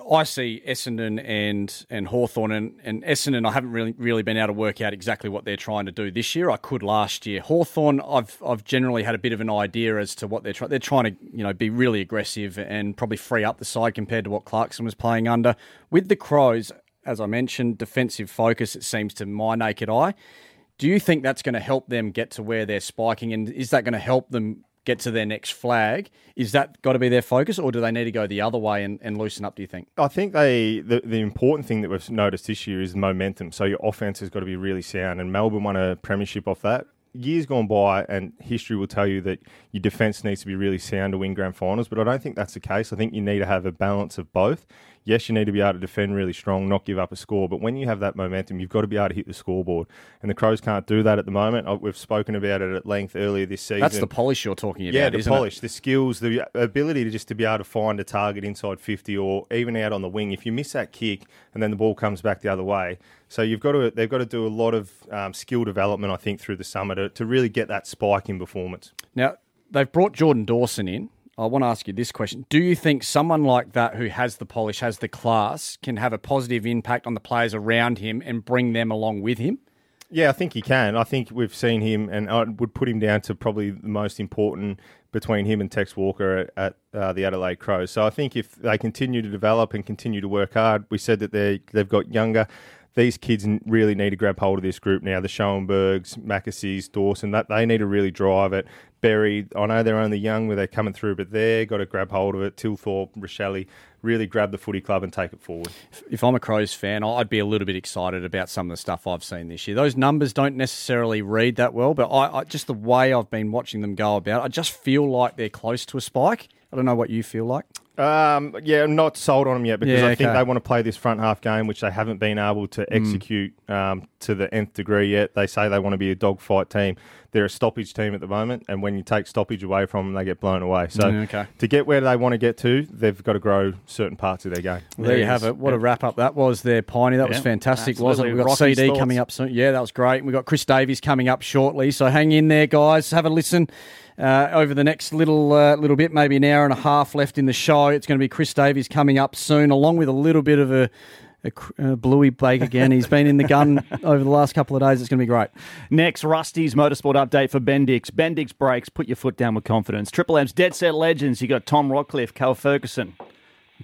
I see Essendon and and Hawthorn and, and Essendon. I haven't really really been able to work out exactly what they're trying to do this year. I could last year. Hawthorn, I've I've generally had a bit of an idea as to what they're trying. They're trying to you know be really aggressive and probably free up the side compared to what Clarkson was playing under. With the Crows, as I mentioned, defensive focus. It seems to my naked eye. Do you think that's going to help them get to where they're spiking, and is that going to help them get to their next flag. Is that got to be their focus, or do they need to go the other way and, and loosen up? Do you think? I think they the, the important thing that we've noticed this year is momentum. So your offense has got to be really sound, and Melbourne won a premiership off that. Years gone by, and history will tell you that your defence needs to be really sound to win grand finals. But I don't think that's the case. I think you need to have a balance of both yes, you need to be able to defend really strong, not give up a score. But when you have that momentum, you've got to be able to hit the scoreboard. And the Crows can't do that at the moment. We've spoken about it at length earlier this season. That's the polish you're talking about. Yeah, the polish, it? the skills, the ability to just to be able to find a target inside 50 or even out on the wing. If you miss that kick and then the ball comes back the other way, so you've got to they've got to do a lot of um, skill development, I think, through the summer to, to really get that spike in performance. Now they've brought Jordan Dawson in I want to ask you this question. Do you think someone like that who has the polish, has the class, can have a positive impact on the players around him and bring them along with him? Yeah, I think he can. I think we've seen him, and I would put him down to probably the most important between him and Tex Walker at, at uh, the Adelaide Crows. So I think if they continue to develop and continue to work hard, we said that they they've got younger these kids really need to grab hold of this group now. The Schoenbergs, Mackesys, Dawson, that they need to really drive it. Berry. I know they're only young where they're coming through, but they're got to grab hold of it. Thilthorpe, Rachele, really grab the footy club and take it forward. If I'm a Crows fan, I'd be a little bit excited about some of the stuff I've seen this year. Those numbers don't necessarily read that well, but I, I just the way I've been watching them go about, I just feel like they're close to a spike. I don't know what you feel like. Um, yeah, I'm not sold on them yet because yeah, I think they want to play this front half game, which they haven't been able to hmm. execute mm. um, to the nth degree yet. They say they want to be a dogfight team. They're a stoppage team at the moment, and when you take stoppage away from them, they get blown away. So okay. to get where they want to get to, they've got to grow certain parts of their game. Well, there, you have it. What yeah. a wrap up that was there, Piney. That yeah, was fantastic, wasn't it? We've got Rocky CD thoughts. coming up soon. Yeah, that was great. We've got Chris Davies coming up shortly. So hang in there, guys. Have a listen. Uh, over the next little uh, little bit, maybe an hour and a half left in the show. It's going to be Chris Davies coming up soon, along with a little bit of a, a, a bluey bake again. He's been in the gun over the last couple of days. It's going to be great. Next, Rusty's motorsport update for Bendix. Bendix brakes. Put your foot down with confidence. Triple M's dead set legends. You got Tom Rockliff, Cal Ferguson,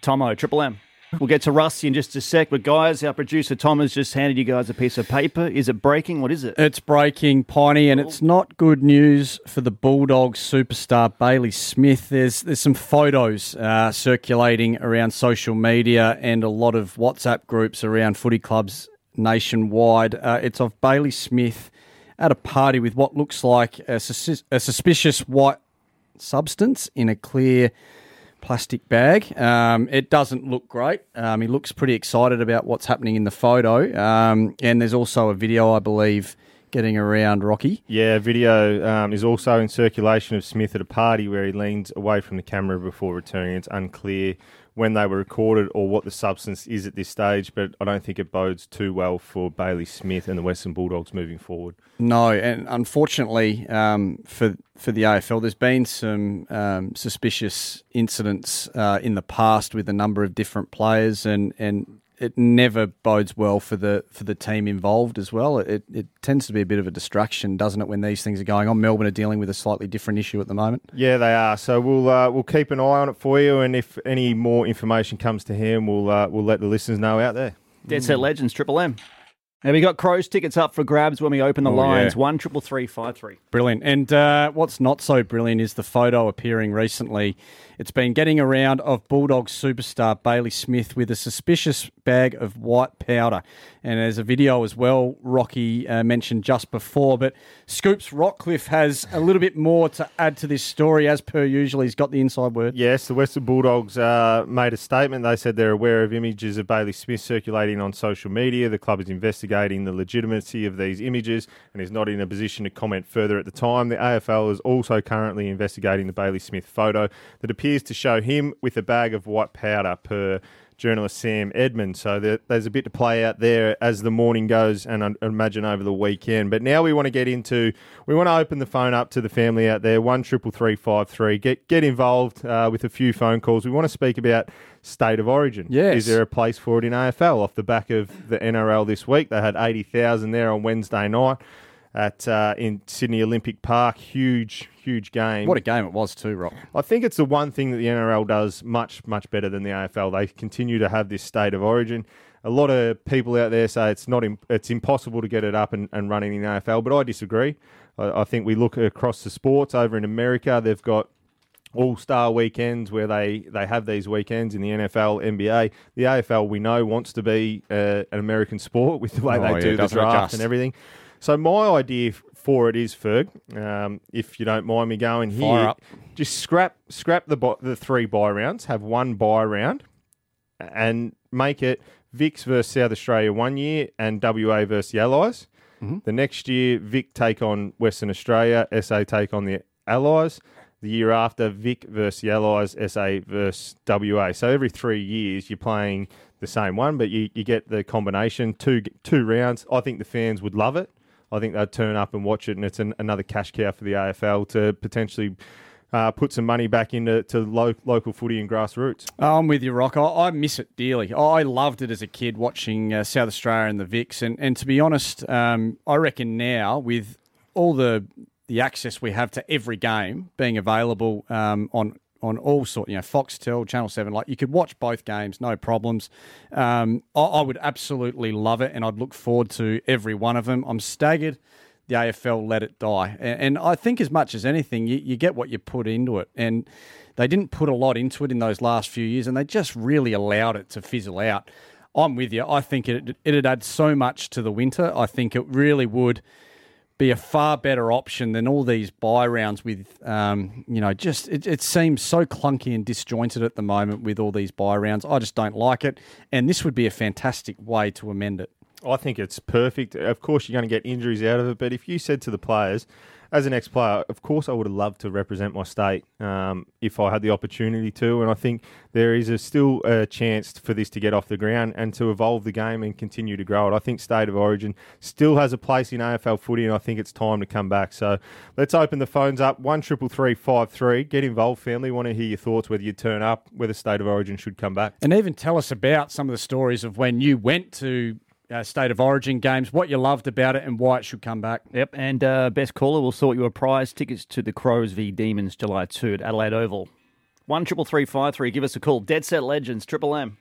Tomo. Triple M. We'll get to Rusty in just a sec, but guys, our producer Tom has just handed you guys a piece of paper. Is it breaking? What is it? It's breaking, Piney, and it's not good news for the Bulldogs superstar Bailey Smith. There's there's some photos uh, circulating around social media and a lot of WhatsApp groups around footy clubs nationwide. Uh, it's of Bailey Smith at a party with what looks like a, sus- a suspicious white substance in a clear plastic bag. Um, it doesn't look great. Um, he looks pretty excited about what's happening in the photo. Um, and there's also a video, I believe, getting around Rocky. Yeah, video um, is also in circulation of Smith at a party where he leans away from the camera before returning. It's unclear when they were recorded or what the substance is at this stage, but I don't think it bodes too well for Bailey Smith and the Western Bulldogs moving forward. No, and unfortunately um, for for the AFL, there's been some um, suspicious incidents uh, in the past with a number of different players, and and it never bodes well for the for the team involved as well. It it tends to be a bit of a distraction, doesn't it, when these things are going on? Melbourne are dealing with a slightly different issue at the moment. Yeah, they are. So we'll uh, we'll keep an eye on it for you, and if any more information comes to him, we'll uh, we'll let the listeners know out there. Dead Set Legends, Triple M. And we got Crows tickets up for grabs when we open the oh, lines. Yeah. One triple three five three. Brilliant. And uh, what's not so brilliant is the photo appearing recently it's been getting around of Bulldogs superstar Bailey Smith with a suspicious bag of white powder. And there's a video as well, Rocky uh, mentioned just before. But Scoops Rockliff has a little bit more to add to this story, as per usual. He's got the inside word. Yes, the Western Bulldogs uh, made a statement. They said they're aware of images of Bailey Smith circulating on social media. The club is investigating the legitimacy of these images and is not in a position to comment further at the time. The AFL is also currently investigating the Bailey Smith photo that appears to show him with a bag of white powder per journalist Sam Edmund. So there, there's a bit to play out there as the morning goes and I imagine over the weekend. But now we want to get into, we want to open the phone up to the family out there, one triple three five three. Get get involved uh, with a few phone calls. We want to speak about state of origin. Yes. Is there a place for it in AFL off the back of the NRL this week? They had 80,000 there on Wednesday night at uh, in Sydney Olympic Park. Huge, huge game. What a game it was too, Rock. I think it's the one thing that the NRL does much, much better than the AFL. They continue to have this state of origin. A lot of people out there say it's not it's impossible to get it up and, and running in the AFL, but I disagree. I, I think we look across the sports over in America. They've got all star weekends where they, they have these weekends in the NFL, NBA. The AFL, we know, wants to be uh, an American sport with the way oh, they yeah, do the draft adjust. and everything. So my idea for it is, Ferg, um, if you don't mind me going here, just scrap scrap the the three buy rounds, have one buy round, and make it Vics versus South Australia one year and WA versus the Allies. Mm-hmm. The next year, Vic take on Western Australia, SA take on the Allies. The year after, Vic versus the Allies, SA versus WA. So every three years, you're playing the same one, but you, you get the combination two two rounds. I think the fans would love it. I think they'd turn up and watch it, and it's an, another cash cow for the AFL to potentially uh, put some money back into to lo- local footy and grassroots. I'm with you, Rock. I, I, miss it dearly. I loved it as a kid watching uh, South Australia and the Vics, and and to be honest, um, I reckon now with all the the access we have to every game being available um, on on all sort, you know, Foxtel, Channel Seven. Like you could watch both games, no problems. Um, I, I, would absolutely love it, and I'd look forward to every one of them. I'm staggered the AFL let it die. And, and I think, as much as anything, you, you get what you put into it. And they didn't put a lot into it in those last few years, and they just really allowed it to fizzle out. I'm with you. I think it it'd add so much to the winter. I think it really would be a far better option than all these buy rounds with, um, you know, just it, it, seems so clunky and disjointed at the moment with all these buy rounds. I just don't like it, and this would be a fantastic way to amend it. I think it's perfect. Of course, you're going to get injuries out of it, but if you said to the players, as an ex-player, of course, I would have loved to represent my state um, if I had the opportunity to. And I think there is a, still a chance for this to get off the ground and to evolve the game and continue to grow it. I think state of origin still has a place in AFL footy, and I think it's time to come back. So let's open the phones up one triple three five three. Get involved, family. Want to hear your thoughts whether you turn up, whether state of origin should come back, and even tell us about some of the stories of when you went to uh, state of origin games, what you loved about it, and why it should come back. Yep, and uh, best caller will sort you a prize tickets to the Crows v Demons July 2 at Adelaide Oval. One triple three five three. Give us a call. Dead Set Legends Triple M.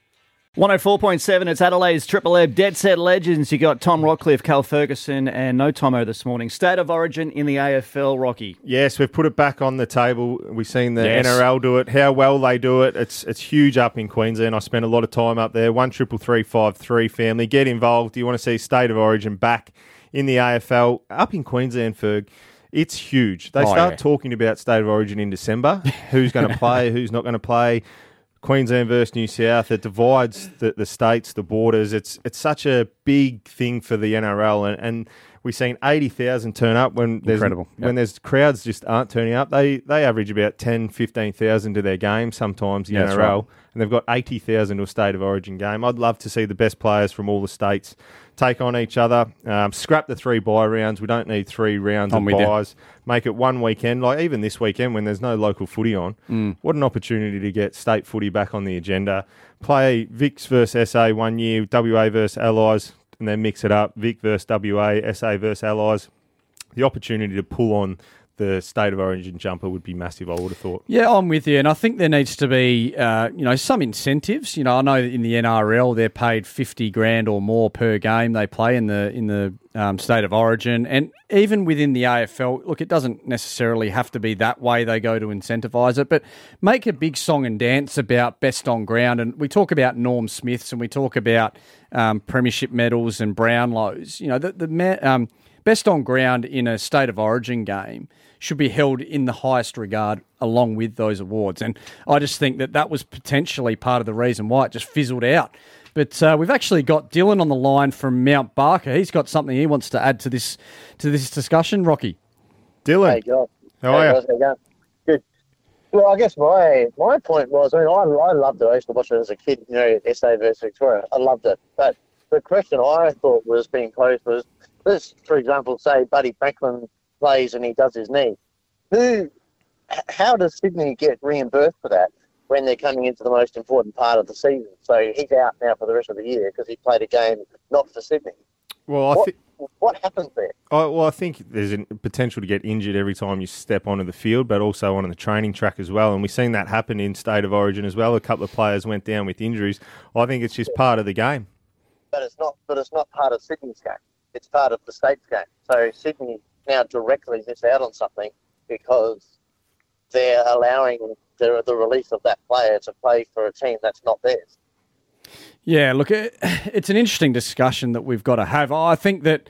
104.7, it's Adelaide's Triple M Dead Set Legends. You got Tom Rockliff, Cal Ferguson, and no Tomo this morning. State of origin in the AFL, Rocky. Yes, we've put it back on the table. We've seen the yes. NRL do it, how well they do it. It's it's huge up in Queensland. I spent a lot of time up there. One triple three five three family. Get involved. Do you want to see State of Origin back in the AFL? Up in Queensland, Ferg. It's huge. They oh, start yeah. talking about state of origin in December. who's going to play? Who's not going to play? Queensland versus New South. It divides the, the states, the borders. It's it's such a big thing for the NRL, and, and we've seen eighty thousand turn up when there's Incredible. Yep. when there's crowds just aren't turning up. They they average about 10, 15,000 to their game sometimes. The yeah, NRL, right. and they've got eighty thousand to a state of origin game. I'd love to see the best players from all the states take on each other. Um, scrap the three buy rounds. We don't need three rounds I'm of buys. Make it one weekend. Like even this weekend when there's no local footy on, mm. what an opportunity to get state footy back on the agenda. Play Vics versus SA one year, WA versus Allies, and then mix it up. Vic versus WA, SA versus Allies. The opportunity to pull on the state of origin jumper would be massive. I would have thought. Yeah, I'm with you, and I think there needs to be, uh, you know, some incentives. You know, I know in the NRL they're paid fifty grand or more per game they play in the in the um, state of origin, and even within the AFL. Look, it doesn't necessarily have to be that way. They go to incentivise it, but make a big song and dance about best on ground. And we talk about Norm Smiths, and we talk about um, premiership medals and Brownlows. You know, the the um, best on ground in a state of origin game should be held in the highest regard along with those awards. And I just think that that was potentially part of the reason why it just fizzled out. But uh, we've actually got Dylan on the line from Mount Barker. He's got something he wants to add to this to this discussion. Rocky, Dylan, hey, God. how are you? Good. Well, I guess my my point was, I mean, I, I loved it. I used to watch it as a kid. You know, SA versus Victoria. I loved it. But the question I thought was being posed was, this, for example, say Buddy Franklin plays and he does his knee. Who, how does Sydney get reimbursed for that when they're coming into the most important part of the season? So he's out now for the rest of the year because he played a game not for Sydney. Well, I what, what happens there? I, well, I think there's a potential to get injured every time you step onto the field, but also on the training track as well. And we've seen that happen in State of Origin as well. A couple of players went down with injuries. I think it's just part of the game. But it's not. But it's not part of Sydney's game. It's part of the state's game. So Sydney now directly miss out on something because they're allowing the, the release of that player to play for a team that's not theirs. Yeah, look, it's an interesting discussion that we've got to have. I think that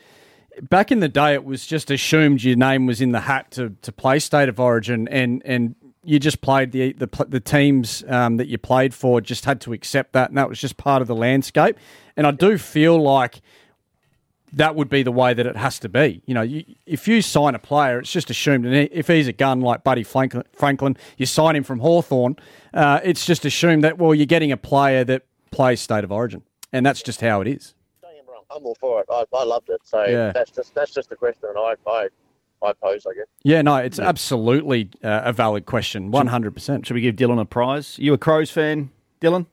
back in the day, it was just assumed your name was in the hat to, to play State of Origin, and, and you just played the the, the teams um, that you played for just had to accept that, and that was just part of the landscape. And I do feel like that would be the way that it has to be. You know, you, if you sign a player, it's just assumed, and if he's a gun like Buddy Franklin, you sign him from Hawthorn. uh, it's just assumed that, well, you're getting a player that plays state of origin. And that's just how it is. I'm all for it. I, I loved it. So yeah. that's just that's just the question I, I, I pose, I guess. Yeah, no, it's yeah. absolutely uh, a valid question, 100%. Should we give Dylan a prize? You a Crows fan, Dylan?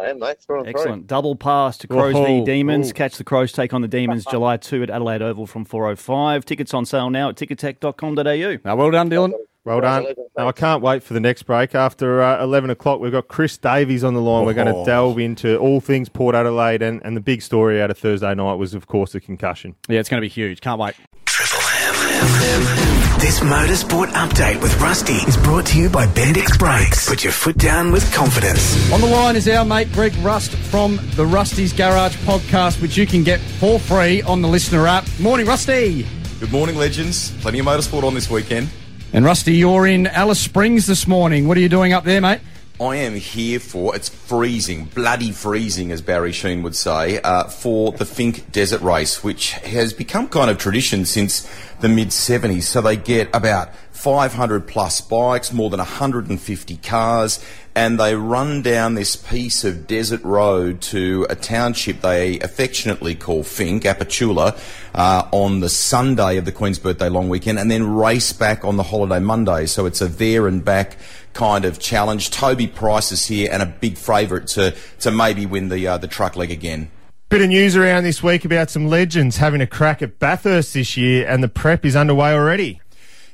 I am, mate. Excellent. Double pass to Crows v Demons. Ooh. Catch the Crows take on the Demons July 2 at Adelaide Oval from 4.05. Tickets on sale now at ticketek.com.au. Now, well done, Dylan. Well done. Now, I can't wait for the next break. After uh, 11 o'clock, we've got Chris Davies on the line. Oh. We're going to delve into all things Port Adelaide. And, and the big story out of Thursday night was, of course, the concussion. Yeah, it's going to be huge. Can't wait. Triple M. FM. This motorsport update with Rusty is brought to you by Bendix Brakes. Put your foot down with confidence. On the line is our mate Greg Rust from the Rusty's Garage podcast, which you can get for free on the listener app. Morning, Rusty. Good morning, legends. Plenty of motorsport on this weekend. And Rusty, you're in Alice Springs this morning. What are you doing up there, mate? I am here for, it's freezing, bloody freezing, as Barry Sheene would say, uh, for the Finke Desert Race, which has become kind of tradition since the mid 70s. So they get about 500 plus bikes, more than 150 cars, and they run down this piece of desert road to a township they affectionately call Finke, Aputula, uh, on the Sunday of the Queen's Birthday long weekend, and then race back on the holiday Monday. So it's a there and back kind of challenge. Toby Price is here and a big favourite to, to maybe win the, uh, the truck leg again. Bit of news around this week about some legends having a crack at Bathurst this year, and the prep is underway already.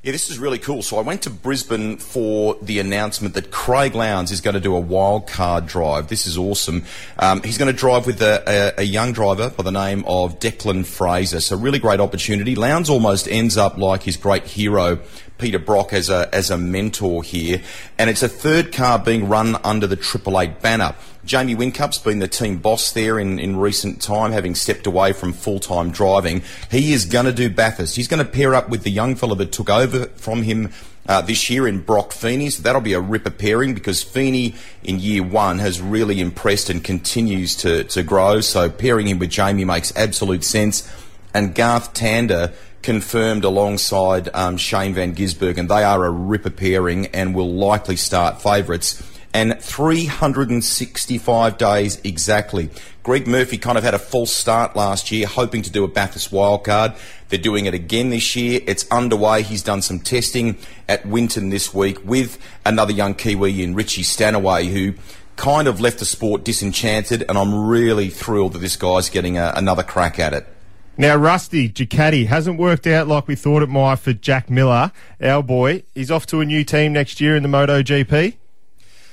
Yeah, this is really cool. So I went to Brisbane for the announcement that Craig Lowndes is going to do a wild card drive. This is awesome. Um, he's going to drive with a, a, a, young driver by the name of Declan Fraser. So really great opportunity. Lowndes almost ends up like his great hero Peter Brock as a as a mentor here, and it's a third car being run under the Triple Eight banner. Jamie Whincup's been the team boss there in, in recent time, having stepped away from full time driving. He is going to do Bathurst. He's going to pair up with the young fella that took over from him uh, this year in Broc Feeney. So that'll be a ripper pairing because Feeney in year one has really impressed and continues to, to grow. So pairing him with Jamie makes absolute sense. And Garth Tander confirmed alongside um, Shane Van Gisbergen. And they are a ripper pairing and will likely start favourites. And 365 days exactly. Greg Murphy kind of had a false start last year, hoping to do a Bathurst wildcard. They're doing it again this year. It's underway. He's done some testing at Winton this week with another young Kiwi in Richie Stanaway, who kind of left the sport disenchanted. And I'm really thrilled that this guy's getting a, another crack at it. Now, Rusty Ducati hasn't worked out like we thought it might for Jack Miller, our boy. He's off to a new team next year in the MotoGP.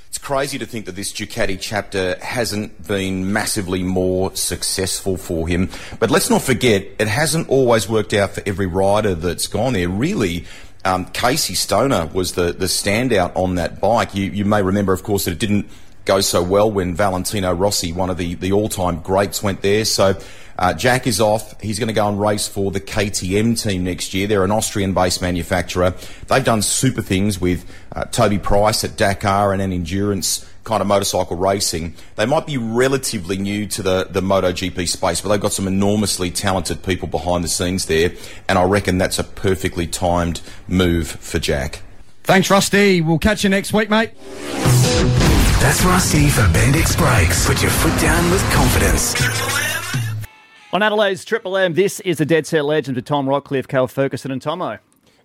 It's crazy to think that this Ducati chapter hasn't been massively more successful for him. But let's not forget, it hasn't always worked out for every rider that's gone there. Really, um, Casey Stoner was the, the standout on that bike. You, you may remember, of course, that it didn't go so well when Valentino Rossi, one of the, the all time greats, went there. So uh, Jack is off. He's going to go and race for the KTM team next year. They're an Austrian-based manufacturer. They've done super things with uh, Toby Price at Dakar and an endurance kind of motorcycle racing. They might be relatively new to the, the MotoGP space, but they've got some enormously talented people behind the scenes there, and I reckon that's a perfectly timed move for Jack. Thanks, Rusty. We'll catch you next week, mate. That's Rusty for Bendix Brakes. Put your foot down with confidence. On Adelaide's Triple M, this is the Dead Set Legend with Tom Rockliff, Cal Ferguson, and Tomo.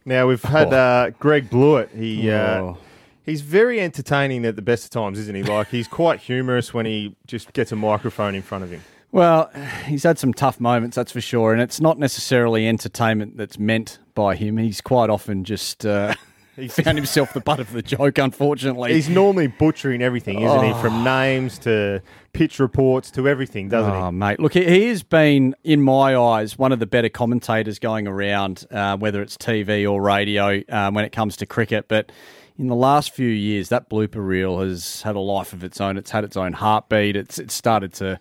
Now we've had uh, Greg Blewett. He uh, oh. he's very entertaining at the best of times, isn't he? Like he's quite humorous when he just gets a microphone in front of him. Well, he's had some tough moments, that's for sure, and it's not necessarily entertainment that's meant by him. He's quite often just. Uh, he found himself the butt of the joke, unfortunately. He's normally butchering everything, isn't oh. he? From names to pitch reports to everything, doesn't oh, he? mate. Look, he has been, in my eyes, one of the better commentators going around, uh, whether it's TV or radio, um, when it comes to cricket. But in the last few years, that blooper reel has had a life of its own. It's had its own heartbeat. It's it's started to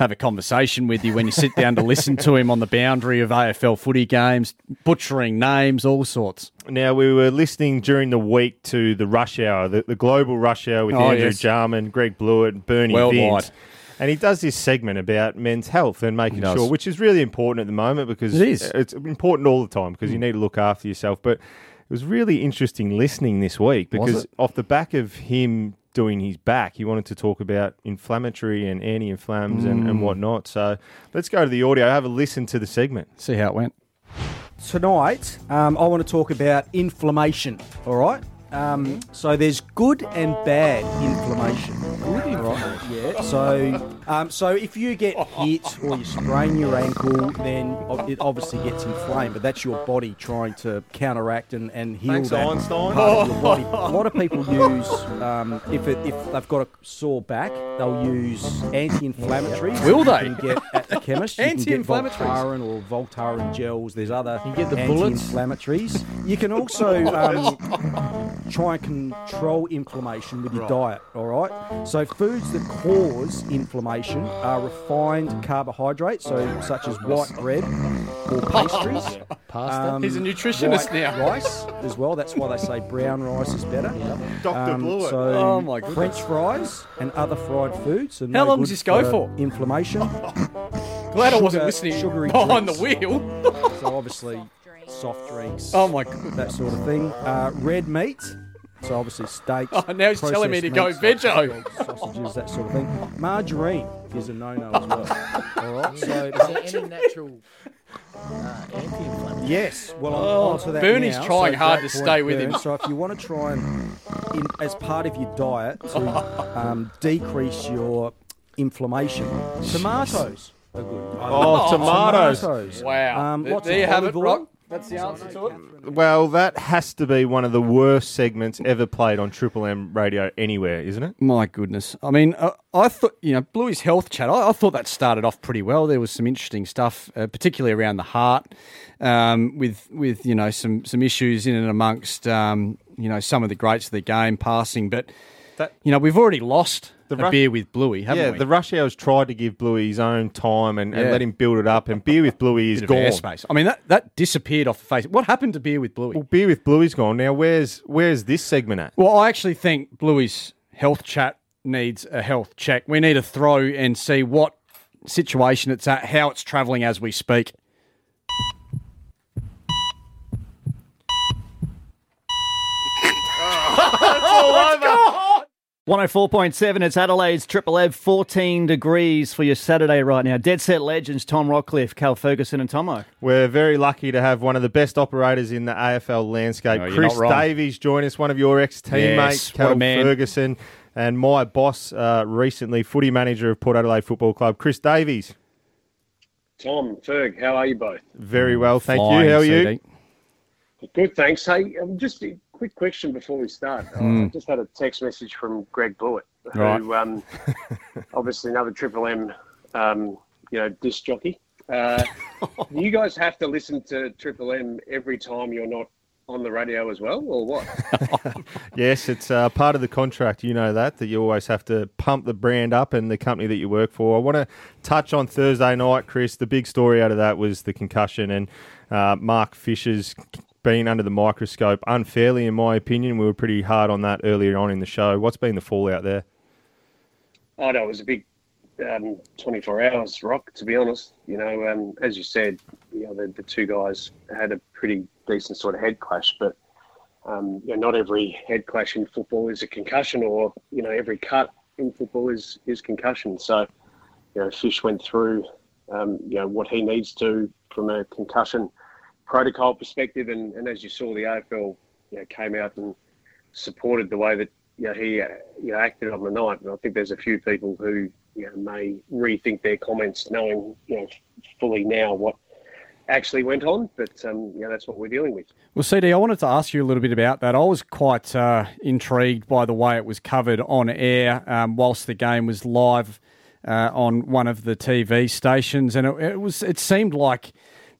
have a conversation with you when you sit down to listen to him on the boundary of AFL footy games, butchering names, all sorts. Now, we were listening during the week to the rush hour, the, the global rush hour with oh, Andrew yes. Jarman, Greg Blewett, Bernie Worldwide. Vince. And he does this segment about men's health and making sure, which is really important at the moment because it is. it's important all the time because mm. you need to look after yourself. But it was really interesting listening this week because off the back of him doing his back. He wanted to talk about inflammatory and anti-inflams mm. and, and mm. whatnot. So let's go to the audio. Have a listen to the segment. See how it went. Tonight, um, I want to talk about inflammation. All right. Um, so there's good and bad inflammation. Good inflammation. Yeah. So, um, so if you get hit or you sprain your ankle, then it obviously gets inflamed. But that's your body trying to counteract and, and heal Thanks, that Einstein. part of your body. A lot of people use um, if it, if they've got a sore back, they'll use anti-inflammatories. Will they? You can get at the chemist. You Anti-inflammatories? Voltaren or Voltaren gels. There's other You get the anti-inflammatories. You can also um, try and control inflammation with your diet. All right. So foods that cause inflammation are refined carbohydrates, so such as white bread or pastries. Um, Pasta? He's a nutritionist white now. Rice as well. That's why they say brown rice is better. Dr. Blewett. So Oh, my goodness. French fries and other fried foods. Are How no long good does this go for? Inflammation. Glad I wasn't Sugar- listening sugary behind the drinks. wheel. so obviously soft drinks. Oh, my God. That sort of thing. Uh, red meat. So obviously steaks. Oh, now he's telling me to go processed meats like veggie. hot sausages, that sort of thing. Margarine is a no-no as well. All right. So Is there any natural uh, anti-inflammatory? Yes. Well, I'm Oh, onto that Bernie's now. trying So hard to point, stay with Bern. him. So if you want to try and, in, as part of your diet, to um, decrease your inflammation, tomatoes are good. Oh, tomatoes. Tomatoes. Wow. Um, There- lots there you have it, oil. Rock. That's the answer to it. Well, that has to be one of the worst segments ever played on Triple M radio anywhere, isn't it? My goodness. I mean, uh, I thought, you know, Bluey's health chat, I, I thought that started off pretty well. There was some interesting stuff, uh, particularly around the heart, um, with, with, you know, some, some issues in and amongst, um, you know, some of the greats of the game passing. But, That- you know, we've already lost The Ru- beer with Bluey, haven't yeah, we? the Rush Hours tried to give Bluey his own time and, and Yeah. let him build it up, and Beer with Bluey is Bit of gone. airspace. I mean, that, that disappeared off the face. What happened to beer with Bluey? Well, Beer with Bluey's gone. Now, where's where's this segment at? Well, I actually think Bluey's health chat needs a health check. We need to throw and see what situation it's at, how it's travelling as we speak. 104.7, it's Adelaide's Triple M, 14 degrees for your Saturday right now. Dead set legends, Tom Rockliff, Cal Ferguson, and Tomo. We're very lucky to have one of the best operators in the AFL landscape, No, Chris. Davies, join us, one of your ex teammates, Yes, Cal. Ferguson, and my boss uh, recently, footy manager of Port Adelaide Football Club, Chris Davies. Tom, Ferg, how are you both? Very well, thank Flying, you. How are you? Good, thanks. Hey, I'm just a quick question before we start. Hmm. I just had a text message from Greg Blewett, who Right. um, obviously another Triple M, um, you know, disc jockey. Uh, you guys have to listen to Triple M every time you're not on the radio as well, or what? Yes, it's uh, part of the contract. You know that that you always have to pump the brand up and the company that you work for. I want to touch on Thursday night, Chris. The big story out of that was the concussion and uh, Mark Fisher's been under the microscope unfairly, in my opinion. We were pretty hard on that earlier on in the show. What's been the fallout there? Oh no, it was a big um, 24 hours rock. To be honest, you know, um, as you said, you know, the, the two guys had a pretty decent sort of head clash, but um, you know, not every head clash in football is a concussion, or you know, every cut in football is is concussion. So, you know, Fish went through, um, you know, what he needs to from a concussion protocol perspective, and, and as you saw, the AFL, you know, came out and supported the way that you know, he you know, acted on the night. And I think there's a few people who you know, may rethink their comments, knowing you know fully now what actually went on. But um, know, that's what we're dealing with. Well, CD, I wanted to ask you a little bit about that. I was quite uh, intrigued by the way it was covered on air um, whilst the game was live uh, on one of the TV stations, and it, it was it seemed like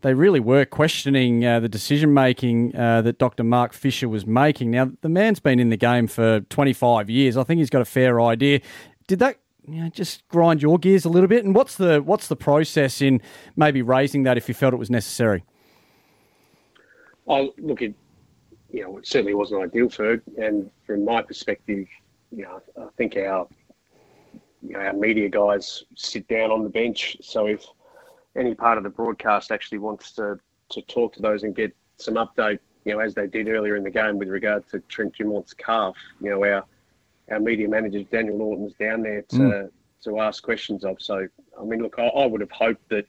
they really were questioning uh, the decision making uh, that Dr. Mark Fisher was making. Now, the man's been in the game for 25 years. I think he's got a fair idea. Did that you know, just grind your gears a little bit? And what's the what's the process in maybe raising that if you felt it was necessary? I look at, you know, it certainly wasn't ideal, Ferg. And from my perspective, you know, I think our, you know, our media guys sit down on the bench. So if any part of the broadcast actually wants to, to talk to those and get some update, you know, as they did earlier in the game with regard to Trent Dumont's calf, you know, our our media manager Daniel Norton's down there to Mm. to ask questions of. So, I mean, look, I, I would have hoped that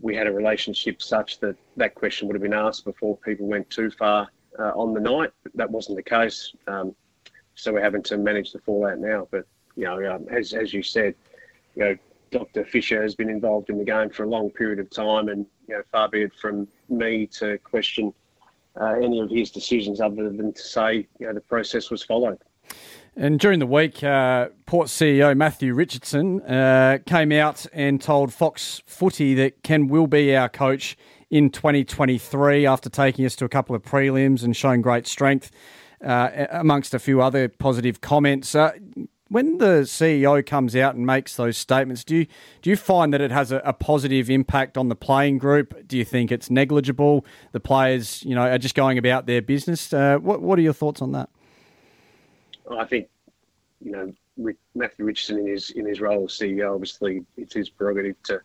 we had a relationship such that that question would have been asked before people went too far uh, on the night. That wasn't the case, um, so we're having to manage the fallout now. But you know, um, as as you said, you know, Dr. Fisher has been involved in the game for a long period of time, and you know, far be it from me to question uh, any of his decisions other than to say, you know, the process was followed. And during the week, uh, Port CEO Matthew Richardson uh, came out and told Fox Footy that Ken will be our coach in 2023 after taking us to a couple of prelims and showing great strength, uh, amongst a few other positive comments. When the CEO comes out and makes those statements, do you do you find that it has a, a, positive impact on the playing group? Do you think it's negligible? The players, you know, are just going about their business. Uh, what what are your thoughts on that? I think, you know, Matthew Richardson in his in his role as CEO, obviously it's his prerogative to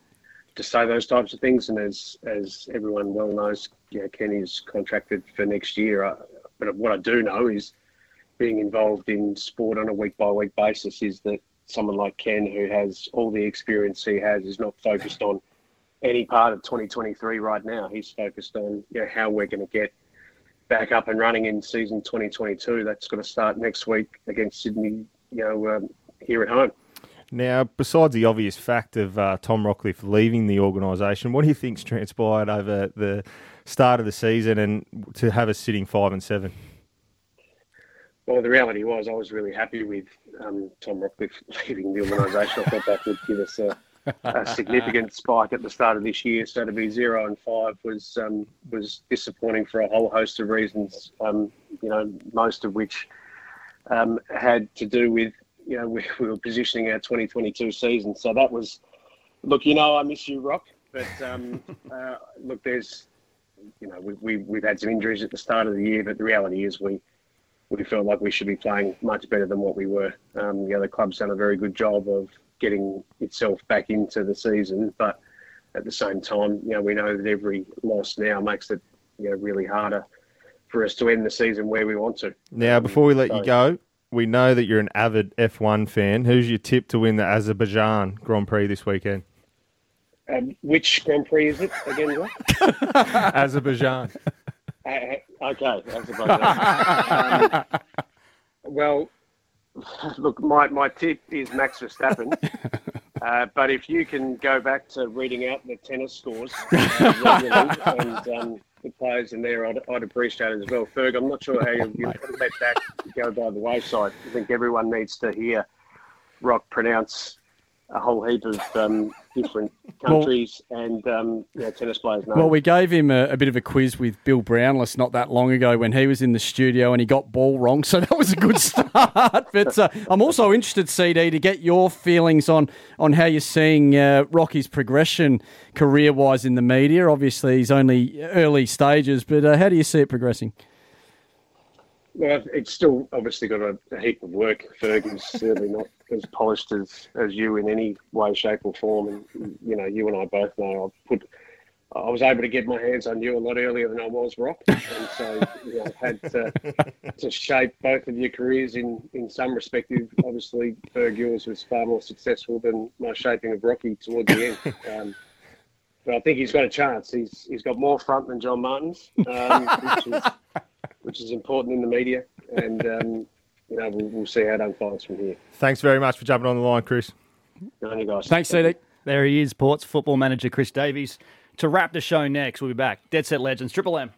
to say those types of things. And as as everyone well knows, you know, Kenny's contracted for next year. Uh, but what I do know is being involved in sport on a week by week basis is that someone like Ken, who has all the experience he has, is not focused on any part of 2023 right now. He's focused on you know, how we're going to get back up and running in season 2022. That's going to start next week against Sydney, you know, um, here at home. Now, besides the obvious fact of uh, Tom Rockliff leaving the organisation, what do you think's transpired over the start of the season and to have us sitting five and seven? Well, the reality was I was really happy with um, Tom Rockliff leaving the organisation. I thought that would give us a, a, significant spike at the start of this year. So to be zero and five was um, was disappointing for a whole host of reasons. Um, you know, most of which um, had to do with you know we, we, were positioning our 2022 season. So that was look. You know, I miss you, Rock. But um, uh, look, there's you know we, we we've had some injuries at the start of the year, but the reality is we we felt like we should be playing much better than what we were. Um, the other club's done a very good job of getting itself back into the season, but at the same time, you know, we know that every loss now makes it you know really harder for us to end the season where we want to. Now, before we let so, you go, we know that you're an avid F1 fan. Who's your tip to win the Azerbaijan Grand Prix this weekend? Um, which Grand Prix is it again? Azerbaijan. Uh, okay, um, well, look, my, my tip is Max Verstappen. Uh, but if you can go back to reading out the tennis scores uh, and um, the players in there, I'd, I'd, appreciate it as well. Ferg, I'm not sure how you, you let that go by the wayside. I think everyone needs to hear Rock pronounce a whole heap of um, different countries well, and um, yeah, tennis players. Know. Well, we gave him a, a, bit of a quiz with Bill Brownless not that long ago when he was in the studio and he got ball wrong, so that was a good start. but uh, I'm also interested, CD, to get your feelings on on how you're seeing uh, Rocky's progression career wise in the media. Obviously, he's only early stages, but uh, how do you see it progressing? Well, it's still obviously got a, a heap of work. Fergie's certainly not as polished as, as you in any way, shape, or form. And you know, you and I both know I've put. I was able to get my hands on you a lot earlier than I was Rock, and so you know, I've had to, to shape both of your careers in, in some respective. Obviously, Ferg yours was far more successful than my shaping of Rocky towards the end. Um, but I think he's got a chance. He's he's got more front than John Martin's, um, which is which is important in the media, and um, you know we'll, we'll, see how it unfolds from here. Thanks very much for jumping on the line, Chris. No, you guys. Thanks, CD. There he is, Ports football manager Chris Davies. To wrap the show next, we'll be back. Dead Set Legends, Triple M.